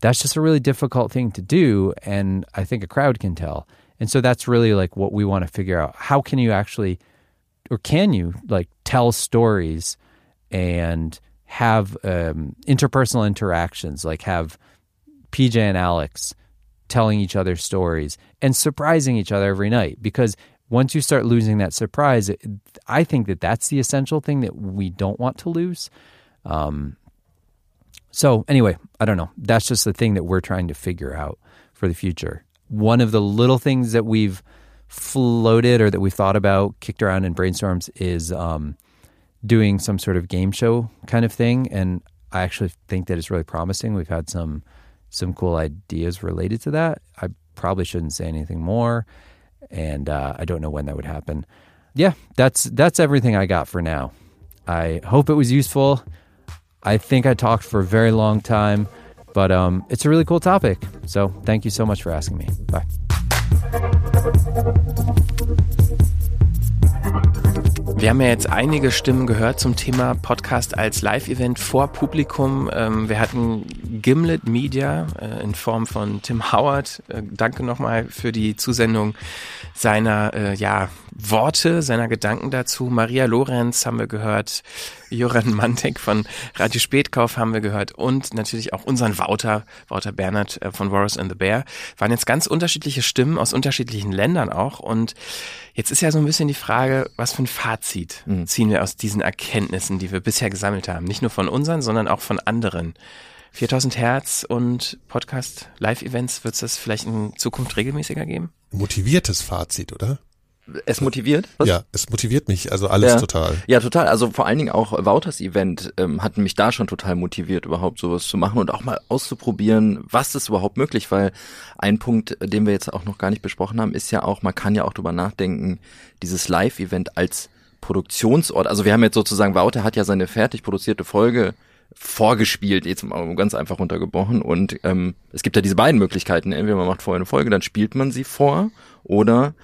that's just a really difficult thing to do. And I think a crowd can tell. And so that's really like what we want to figure out. How can you actually, or can you like tell stories and have um, interpersonal interactions, like have PJ and Alex telling each other stories and surprising each other every night? Because once you start losing that surprise, I think that that's the essential thing that we don't want to lose. Um, so, anyway, I don't know. That's just the thing that we're trying to figure out for the future. One of the little things that we've floated or that we've thought about, kicked around in brainstorms, is um, doing some sort of game show kind of thing. And I actually think that it's really promising. We've had some some cool ideas related to that. I probably shouldn't say anything more, and uh, I don't know when that would happen. Yeah, that's that's everything I got for now. I hope it was useful. I think I talked for a very long time, but um, it's a really cool topic. So thank you so much for asking me. Bye. Wir haben ja jetzt einige Stimmen gehört zum Thema Podcast als Live-Event vor Publikum. Ähm, wir hatten Gimlet Media äh, in Form von Tim Howard. Äh, danke nochmal für die Zusendung seiner äh, ja, Worte, seiner Gedanken dazu. Maria Lorenz haben wir gehört, Joran Mantek von Radio Spätkauf haben wir gehört und natürlich auch unseren Wouter, Wouter Bernhard äh, von Warriors and the Bear. Waren jetzt ganz unterschiedliche Stimmen aus unterschiedlichen Ländern auch und jetzt ist ja so ein bisschen die Frage, was für ein Fazit mhm. ziehen wir aus diesen Erkenntnissen, die wir bisher gesammelt haben? Nicht nur von unseren, sondern auch von anderen. 4000 Hertz und Podcast Live-Events, wird es das vielleicht in Zukunft regelmäßiger geben? Motiviertes Fazit, oder? Es motiviert? Was? Ja, es motiviert mich, also alles ja. total. Ja, total. Also vor allen Dingen auch Wouters Event ähm, hat mich da schon total motiviert, überhaupt sowas zu machen und auch mal auszuprobieren, was ist überhaupt möglich, weil ein Punkt, den wir jetzt auch noch gar nicht besprochen haben, ist ja auch, man kann ja auch drüber nachdenken, dieses Live-Event als Produktionsort. Also wir haben jetzt sozusagen, Wouter hat ja seine fertig produzierte Folge vorgespielt, jetzt mal ganz einfach runtergebrochen. Und ähm, es gibt ja diese beiden Möglichkeiten. Entweder man macht vorher eine Folge, dann spielt man sie vor, oder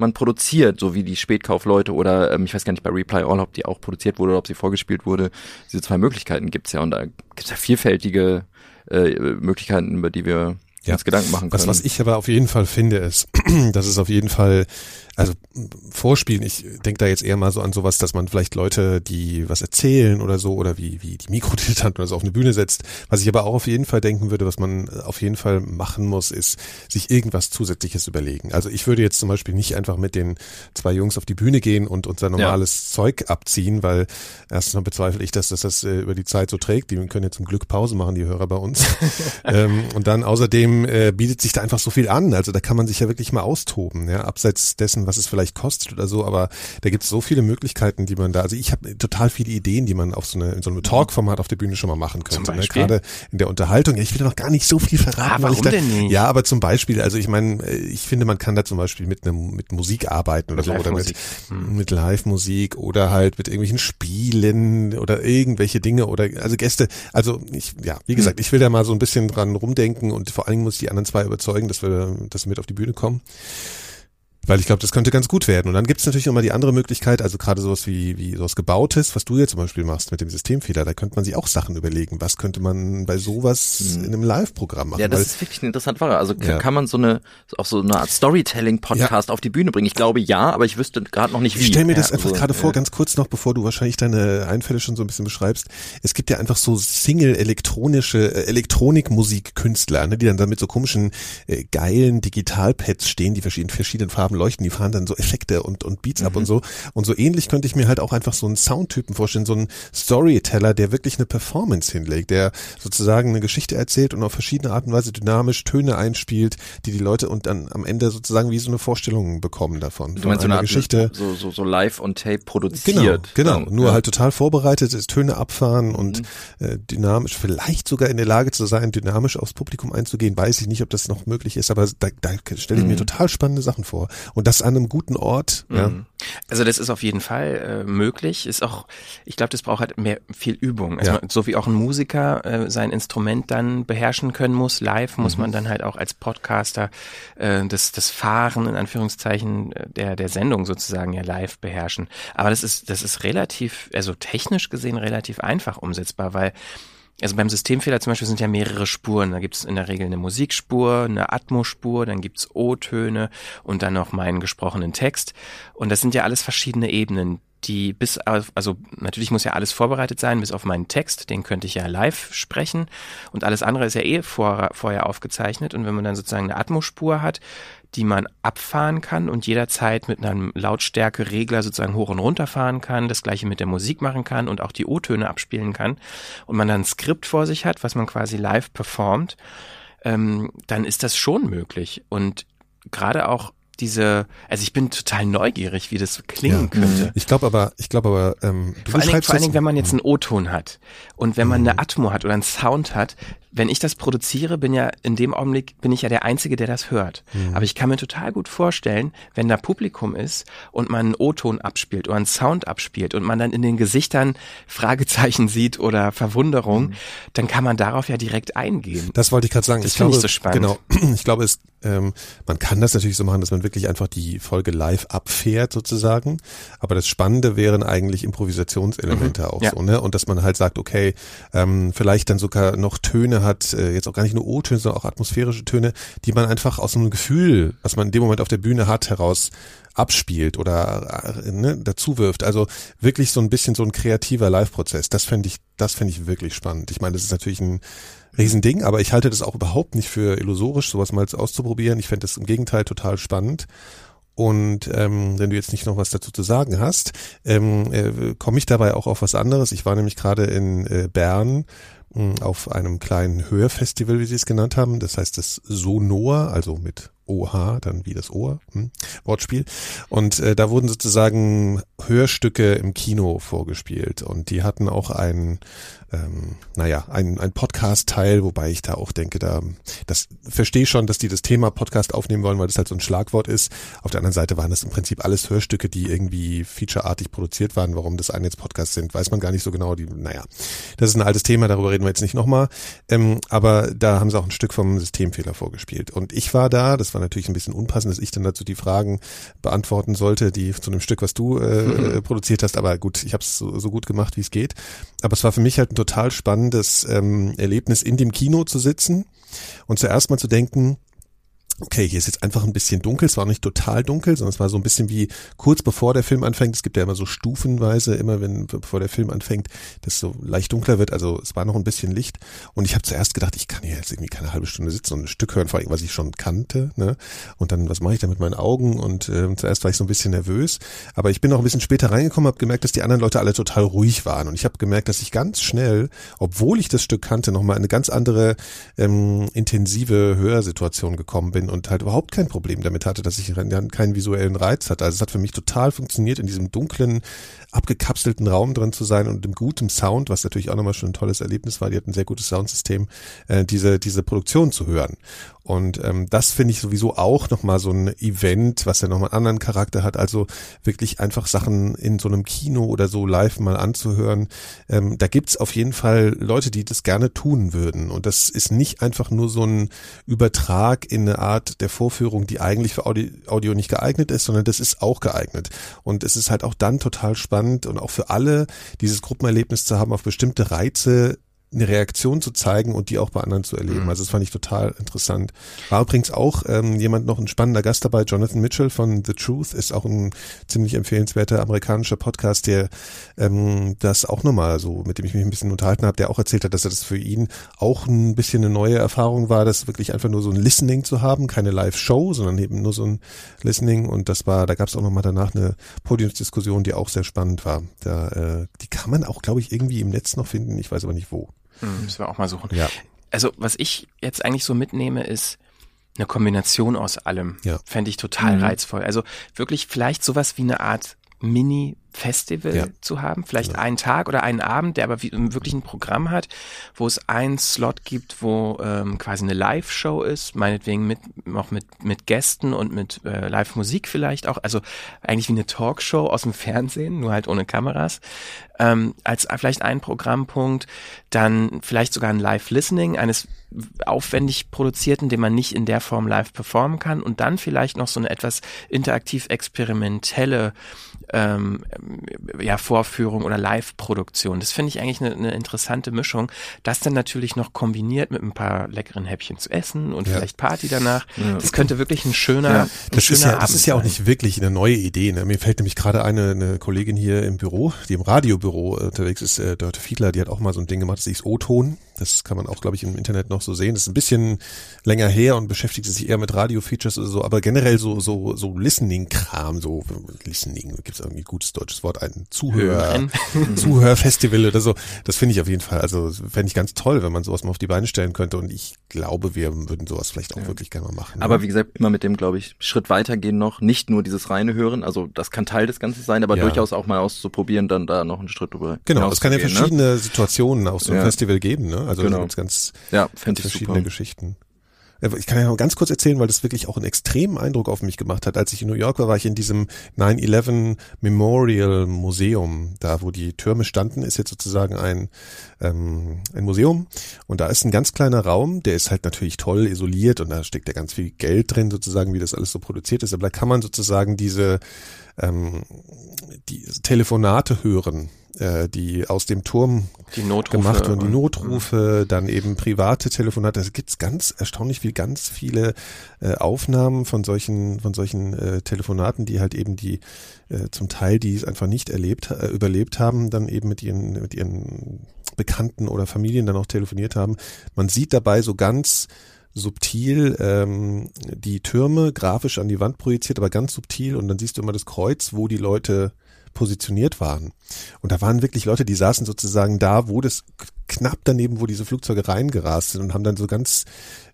man produziert, so wie die Spätkaufleute oder ähm, ich weiß gar nicht bei Reply All, ob die auch produziert wurde oder ob sie vorgespielt wurde. Diese zwei Möglichkeiten gibt's ja und da gibt's ja vielfältige äh, Möglichkeiten, über die wir ja. uns Gedanken machen können. Was, was ich aber auf jeden Fall finde, ist, dass es auf jeden Fall also vorspielen, ich denke da jetzt eher mal so an sowas, dass man vielleicht Leute, die was erzählen oder so, oder wie, wie die Mikrodilettanten oder so auf eine Bühne setzt. Was ich aber auch auf jeden Fall denken würde, was man auf jeden Fall machen muss, ist sich irgendwas Zusätzliches überlegen. Also ich würde jetzt zum Beispiel nicht einfach mit den zwei Jungs auf die Bühne gehen und unser normales ja. Zeug abziehen, weil erstens mal bezweifle ich, dass das das äh, über die Zeit so trägt. Die können ja zum Glück Pause machen, die Hörer bei uns. ähm, und dann außerdem äh, bietet sich da einfach so viel an. Also da kann man sich ja wirklich mal austoben, ja, abseits dessen, was es vielleicht kostet oder so, aber da gibt es so viele Möglichkeiten, die man da, also ich habe total viele Ideen, die man auf so, eine, in so einem Talk-Format auf der Bühne schon mal machen könnte. Ne? Gerade in der Unterhaltung. Ja, ich will noch gar nicht so viel verraten. Ah, warum da, denn nicht? Ja, aber zum Beispiel, also ich meine, ich finde, man kann da zum Beispiel mit einem mit Musik arbeiten oder mit so oder mit, hm. mit Live-Musik oder halt mit irgendwelchen Spielen oder irgendwelche Dinge oder also Gäste. Also ich, ja, wie gesagt, hm. ich will da mal so ein bisschen dran rumdenken und vor allen Dingen muss ich die anderen zwei überzeugen, dass wir, dass wir mit auf die Bühne kommen. Weil ich glaube, das könnte ganz gut werden. Und dann gibt es natürlich immer die andere Möglichkeit, also gerade sowas wie, wie sowas Gebautes, was du jetzt zum Beispiel machst mit dem Systemfehler, da könnte man sich auch Sachen überlegen. Was könnte man bei sowas mhm. in einem Live-Programm machen? Ja, das Weil, ist wirklich eine interessante Frage. Also ja. kann man so eine, auch so eine Art Storytelling-Podcast ja. auf die Bühne bringen? Ich glaube ja, aber ich wüsste gerade noch nicht wie. Ich stell mir das ja, einfach also, gerade vor, ganz kurz noch, bevor du wahrscheinlich deine Einfälle schon so ein bisschen beschreibst. Es gibt ja einfach so Single-elektronische, äh, Elektronikmusikkünstler, ne, die dann da mit so komischen, äh, geilen Digitalpads stehen, die verschiedenen, verschiedenen Farben Farben leuchten, die fahren dann so Effekte und, und Beats ab und so. Und so ähnlich könnte ich mir halt auch einfach so einen Soundtypen vorstellen, so einen Storyteller, der wirklich eine Performance hinlegt, der sozusagen eine Geschichte erzählt und auf verschiedene Art und Weise dynamisch Töne einspielt, die die Leute und dann am Ende sozusagen wie so eine Vorstellung bekommen davon. Du meinst so eine Art Geschichte. so, so, so live on tape Genau, produziert. genau. Nur ja. halt total vorbereitet, ist Töne abfahren und äh, dynamisch, vielleicht sogar in der Lage zu sein, dynamisch aufs Publikum einzugehen, weiß ich nicht, ob das noch möglich ist, aber da, da stelle ich mir Mhm. total spannende Sachen vor. Und das an einem guten Ort. Ja. Mhm. Also das ist auf jeden Fall äh, möglich. Ist auch, ich glaube, das braucht halt mehr viel Übung. Also Ja. man, so wie auch ein Musiker äh, sein Instrument dann beherrschen können muss, live muss Mhm. man dann halt auch als Podcaster äh, das, das Fahren in Anführungszeichen äh, der, der Sendung sozusagen ja live beherrschen. Aber das ist, das ist relativ, also technisch gesehen relativ einfach umsetzbar, weil also beim Systemfehler zum Beispiel sind ja mehrere Spuren. Da gibt es in der Regel eine Musikspur, eine Atmospur, dann gibt's O-Töne und dann noch meinen gesprochenen Text. Und das sind ja alles verschiedene Ebenen, die bis auf, also natürlich muss ja alles vorbereitet sein, bis auf meinen Text, den könnte ich ja live sprechen. Und alles andere ist ja eh vor, vorher aufgezeichnet. Und wenn man dann sozusagen eine Atmospur hat, die man abfahren kann und jederzeit mit einem Lautstärkeregler sozusagen hoch und runter fahren kann, das gleiche mit der Musik machen kann und auch die O-Töne abspielen kann und man dann ein Skript vor sich hat, was man quasi live performt, ähm, dann ist das schon möglich. Und gerade auch diese, also ich bin total neugierig, wie das klingen könnte. Ich glaube aber, ich glaube aber, ähm, du Vor allen, Dingen, vor allen Dingen, wenn man jetzt einen O-Ton hat und wenn man eine Atmo hat oder einen Sound hat, wenn ich das produziere, bin ja in dem Augenblick bin ich ja der Einzige, der das hört. Mhm. Aber ich kann mir total gut vorstellen, wenn da Publikum ist und man einen O-Ton abspielt oder einen Sound abspielt und man dann in den Gesichtern Fragezeichen sieht oder Verwunderung, dann kann man darauf ja direkt eingehen. Das wollte ich gerade sagen. Das ich finde glaube, ich so spannend. Genau. Ich glaube, es, ähm, man kann das natürlich so machen, dass man wirklich einfach die Folge live abfährt sozusagen. Aber das Spannende wären eigentlich Improvisationselemente Mhm. auch Ja. so, ne? Und dass man halt sagt, okay, ähm, vielleicht dann sogar noch Töne hat, äh, jetzt auch gar nicht nur O-Töne, sondern auch atmosphärische Töne, die man einfach aus einem Gefühl, was man in dem Moment auf der Bühne hat, heraus abspielt oder äh, ne, dazu wirft. Also wirklich so ein bisschen so ein kreativer Live-Prozess. Das fände ich, das fände ich wirklich spannend. Ich meine, das ist natürlich ein Riesending, aber ich halte das auch überhaupt nicht für illusorisch, sowas mal auszuprobieren. Ich fände das im Gegenteil total spannend. Und ähm, wenn du jetzt nicht noch was dazu zu sagen hast, ähm, äh, komme ich dabei auch auf was anderes. Ich war nämlich gerade in äh, Bern auf einem kleinen Hörfestival, wie sie es genannt haben. Das heißt das Sonor, also mit OH, dann wie das Ohr, hm, Wortspiel. Und äh, da wurden sozusagen Hörstücke im Kino vorgespielt und die hatten auch ein, ähm, naja, ein, ein Podcast-Teil, wobei ich da auch denke, da, das verstehe schon, dass die das Thema Podcast aufnehmen wollen, weil das halt so ein Schlagwort ist. Auf der anderen Seite waren das im Prinzip alles Hörstücke, die irgendwie featureartig produziert waren. Warum das eine jetzt Podcasts sind, weiß man gar nicht so genau. Die, naja, das ist ein altes Thema, darüber reden wir jetzt nicht nochmal. Ähm, aber da haben sie auch ein Stück vom Systemfehler vorgespielt. Und ich war da, das war natürlich ein bisschen unpassend, dass ich dann dazu die Fragen beantworten sollte, die zu einem Stück, was du äh, produziert hast. Aber gut, ich habe es so, so gut gemacht, wie es geht. Aber es war für mich halt ein total spannendes ähm, Erlebnis, in dem Kino zu sitzen und zuerst mal zu denken, okay, hier ist jetzt einfach ein bisschen dunkel, es war nicht total dunkel, sondern es war so ein bisschen wie kurz bevor der Film anfängt. Es gibt ja immer so stufenweise, immer wenn bevor der Film anfängt, das so leicht dunkler wird. Also es war noch ein bisschen Licht. Und ich habe zuerst gedacht, ich kann hier jetzt irgendwie keine halbe Stunde sitzen und ein Stück hören, vor allem, was ich schon kannte. Ne? Und dann, was mache ich da mit meinen Augen? Und ähm, zuerst war ich so ein bisschen nervös. Aber ich bin auch ein bisschen später reingekommen, habe gemerkt, dass die anderen Leute alle total ruhig waren. Und ich habe gemerkt, dass ich ganz schnell, obwohl ich das Stück kannte, nochmal in eine ganz andere ähm, intensive Hörsituation gekommen bin und halt überhaupt kein Problem damit hatte, dass ich keinen visuellen Reiz hatte. Also es hat für mich total funktioniert, in diesem dunklen, abgekapselten Raum drin zu sein und im guten Sound, was natürlich auch nochmal schon ein tolles Erlebnis war, die hatten ein sehr gutes Soundsystem, äh, diese, diese Produktion zu hören. Und ähm, das finde ich sowieso auch nochmal so ein Event, was ja nochmal einen anderen Charakter hat. Also wirklich einfach Sachen in so einem Kino oder so live mal anzuhören. Ähm, da gibt's auf jeden Fall Leute, die das gerne tun würden. Und das ist nicht einfach nur so ein Übertrag in eine Art der Vorführung, die eigentlich für Audio, Audio nicht geeignet ist, sondern das ist auch geeignet. Und es ist halt auch dann total spannend und auch für alle dieses Gruppenerlebnis zu haben, auf bestimmte Reize eine Reaktion zu zeigen und die auch bei anderen zu erleben. Mhm. Also das fand ich total interessant. War übrigens auch ähm, jemand noch ein spannender Gast dabei, Jonathan Mitchell von The Truth, ist auch ein ziemlich empfehlenswerter amerikanischer Podcast, der ähm, das auch nochmal so, mit dem ich mich ein bisschen unterhalten habe, der auch erzählt hat, dass das für ihn auch ein bisschen eine neue Erfahrung war, das wirklich einfach nur so ein Listening zu haben, keine Live-Show, sondern eben nur so ein Listening und das war, da gab es auch nochmal danach eine Podiumsdiskussion, die auch sehr spannend war. Da, äh, die kann man auch, glaube ich, irgendwie im Netz noch finden, ich weiß aber nicht wo. Hm, müssen wir auch mal suchen. Ja. Also was ich jetzt eigentlich so mitnehme, ist eine Kombination aus allem. Ja. Fände ich total Mhm. reizvoll. Also wirklich vielleicht sowas wie eine Art Mini-Festival Ja. zu haben. Vielleicht einen Tag oder einen Abend, der aber wie, wirklich ein Programm hat, wo es einen Slot gibt, wo ähm, quasi eine Live-Show ist, meinetwegen mit auch mit, mit Gästen und mit äh, Live-Musik vielleicht auch. Also eigentlich wie eine Talkshow aus dem Fernsehen, nur halt ohne Kameras. Ähm, als vielleicht ein Programmpunkt, dann vielleicht sogar ein Live-Listening eines aufwendig produzierten, den man nicht in der Form live performen kann und dann vielleicht noch so eine etwas interaktiv experimentelle ähm, ja, Vorführung oder Live-Produktion. Das finde ich eigentlich eine, eine interessante Mischung. Das dann natürlich noch kombiniert mit ein paar leckeren Häppchen zu essen und Ja. vielleicht Party danach. Ja. Das könnte wirklich ein schöner, Ja, ein das ist schöner ja, das Abend ist ja auch sein. nicht wirklich eine neue Idee. Ne? Mir fällt nämlich gerade eine, eine Kollegin hier im Büro, die im Radiobüro äh, unterwegs ist, äh, Dörte Fiedler, die hat auch mal so ein Ding gemacht, das ist O-Ton. Das kann man auch, glaube ich, im Internet noch so sehen. Das ist ein bisschen länger her und beschäftigt sich eher mit Radio-Features oder so, aber generell so, so, so Listening-Kram, so Listening, gibt es irgendwie ein gutes deutsches Wort, ein Zuhörer, Hören. Zuhörfestival oder so. Das finde ich auf jeden Fall. Also fände ich ganz toll, wenn man sowas mal auf die Beine stellen könnte. Und ich glaube, wir würden sowas vielleicht auch wirklich gerne mal machen. Aber wie gesagt, immer mit dem, glaube ich, Schritt weitergehen noch. Nicht nur dieses reine Hören, also das kann Teil des Ganzen sein, aber Ja. durchaus auch mal auszuprobieren, dann da noch einen Schritt drüber Genau, es kann ja hinauszugehen, verschiedene Situationen auf so einem Ja. Festival geben, ne? Also Genau. gibt's ganz, Ja, ganz verschiedene super. Geschichten. Äh, Ich kann ja mal ganz kurz erzählen, weil das wirklich auch einen extremen Eindruck auf mich gemacht hat. Als ich in New York war, war ich in diesem 9-11 Memorial Museum. Da, wo die Türme standen, ist jetzt sozusagen ein, ähm, ein Museum. Und da ist ein ganz kleiner Raum, der ist halt natürlich toll isoliert und da steckt ja ganz viel Geld drin, sozusagen, wie das alles so produziert ist. Aber da kann man sozusagen diese, ähm, die Telefonate hören, äh, die aus dem Turm Die Notrufe gemacht wurden, die und- Notrufe, dann eben private Telefonate. Es gibt ganz erstaunlich viel, ganz viele äh, Aufnahmen von solchen, von solchen äh, Telefonaten, die halt eben die äh, zum Teil, die es einfach nicht erlebt, äh, überlebt haben, dann eben mit ihren, mit ihren Bekannten oder Familien dann auch telefoniert haben. Man sieht dabei so ganz subtil ähm, die Türme grafisch an die Wand projiziert, aber ganz subtil und dann siehst du immer das Kreuz, wo die Leute positioniert waren. Und da waren wirklich Leute, die saßen sozusagen da, wo das knapp daneben, wo diese Flugzeuge reingerast sind und haben dann so ganz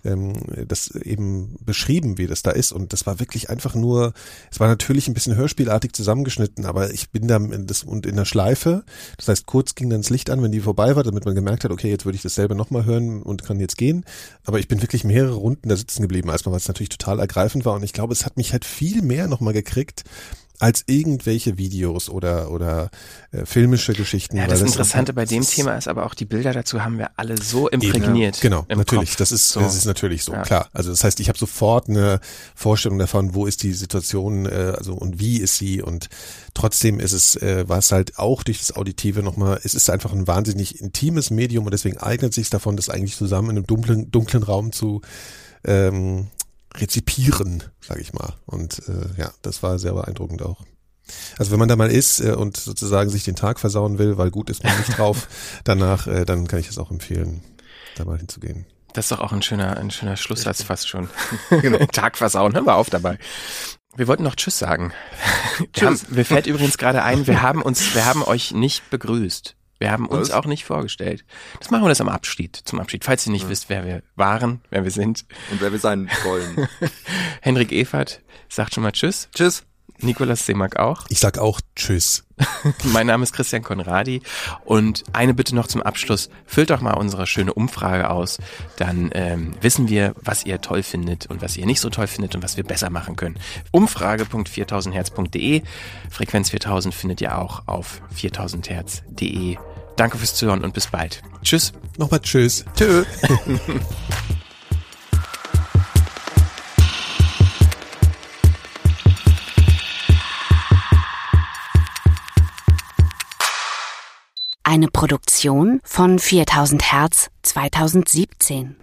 ähm, das eben beschrieben, wie das da ist. Und das war wirklich einfach nur, es war natürlich ein bisschen hörspielartig zusammengeschnitten, aber ich bin da in das, und in der Schleife. Das heißt, kurz ging dann das Licht an, wenn die vorbei war, damit man gemerkt hat, okay, jetzt würde ich dasselbe nochmal hören und kann jetzt gehen. Aber ich bin wirklich mehrere Runden da sitzen geblieben, erstmal, weil es natürlich total ergreifend war. Und ich glaube, es hat mich halt viel mehr nochmal gekriegt, als irgendwelche Videos oder oder äh, filmische Geschichten. Ja, das das Interessante bei dem ist- Thema ist aber auch, die Bilder dazu haben wir alle so imprägniert. Genau, im natürlich. Kopf. Das ist So. das ist natürlich so Ja. klar. Also das heißt, ich habe sofort eine Vorstellung davon, wo ist die Situation, äh, also und wie ist sie und trotzdem ist es äh, war es halt auch durch das Auditive nochmal. Es ist einfach ein wahnsinnig intimes Medium und deswegen eignet sich davon, das eigentlich zusammen in einem dunklen dunklen Raum zu ähm, rezipieren, sage ich mal. Und äh, ja, das war sehr beeindruckend auch. Also wenn man da mal ist äh, und sozusagen sich den Tag versauen will, weil gut ist man nicht drauf, danach, äh, dann kann ich es auch empfehlen, da mal hinzugehen. Das ist doch auch ein schöner, ein schöner Schlusssatz fast schon. Genau. Tag versauen, hören wir auf dabei. Wir wollten noch Tschüss sagen. Wir haben, mir fällt übrigens gerade ein, wir haben uns, wir haben euch nicht begrüßt. Wir haben uns Was? auch nicht vorgestellt. Das machen wir das am Abschied, zum Abschied. Falls ihr nicht wisst, wer wir waren, wer wir sind. Und wer wir sein wollen. Henrik Evert sagt schon mal Tschüss. Tschüss. Nikolas Seemack auch. Ich sag auch Tschüss. Mein Name ist Christian Konradi und eine Bitte noch zum Abschluss. Füllt doch mal unsere schöne Umfrage aus. Dann ähm, wissen wir, was ihr toll findet und was ihr nicht so toll findet und was wir besser machen können. Umfrage.4000herz.de Frequenz 4000 findet ihr auch auf 4000herz.de. Danke fürs Zuhören und bis bald. Tschüss. Nochmal Tschüss. Tschö. Eine Produktion von 4000 Hertz 2017.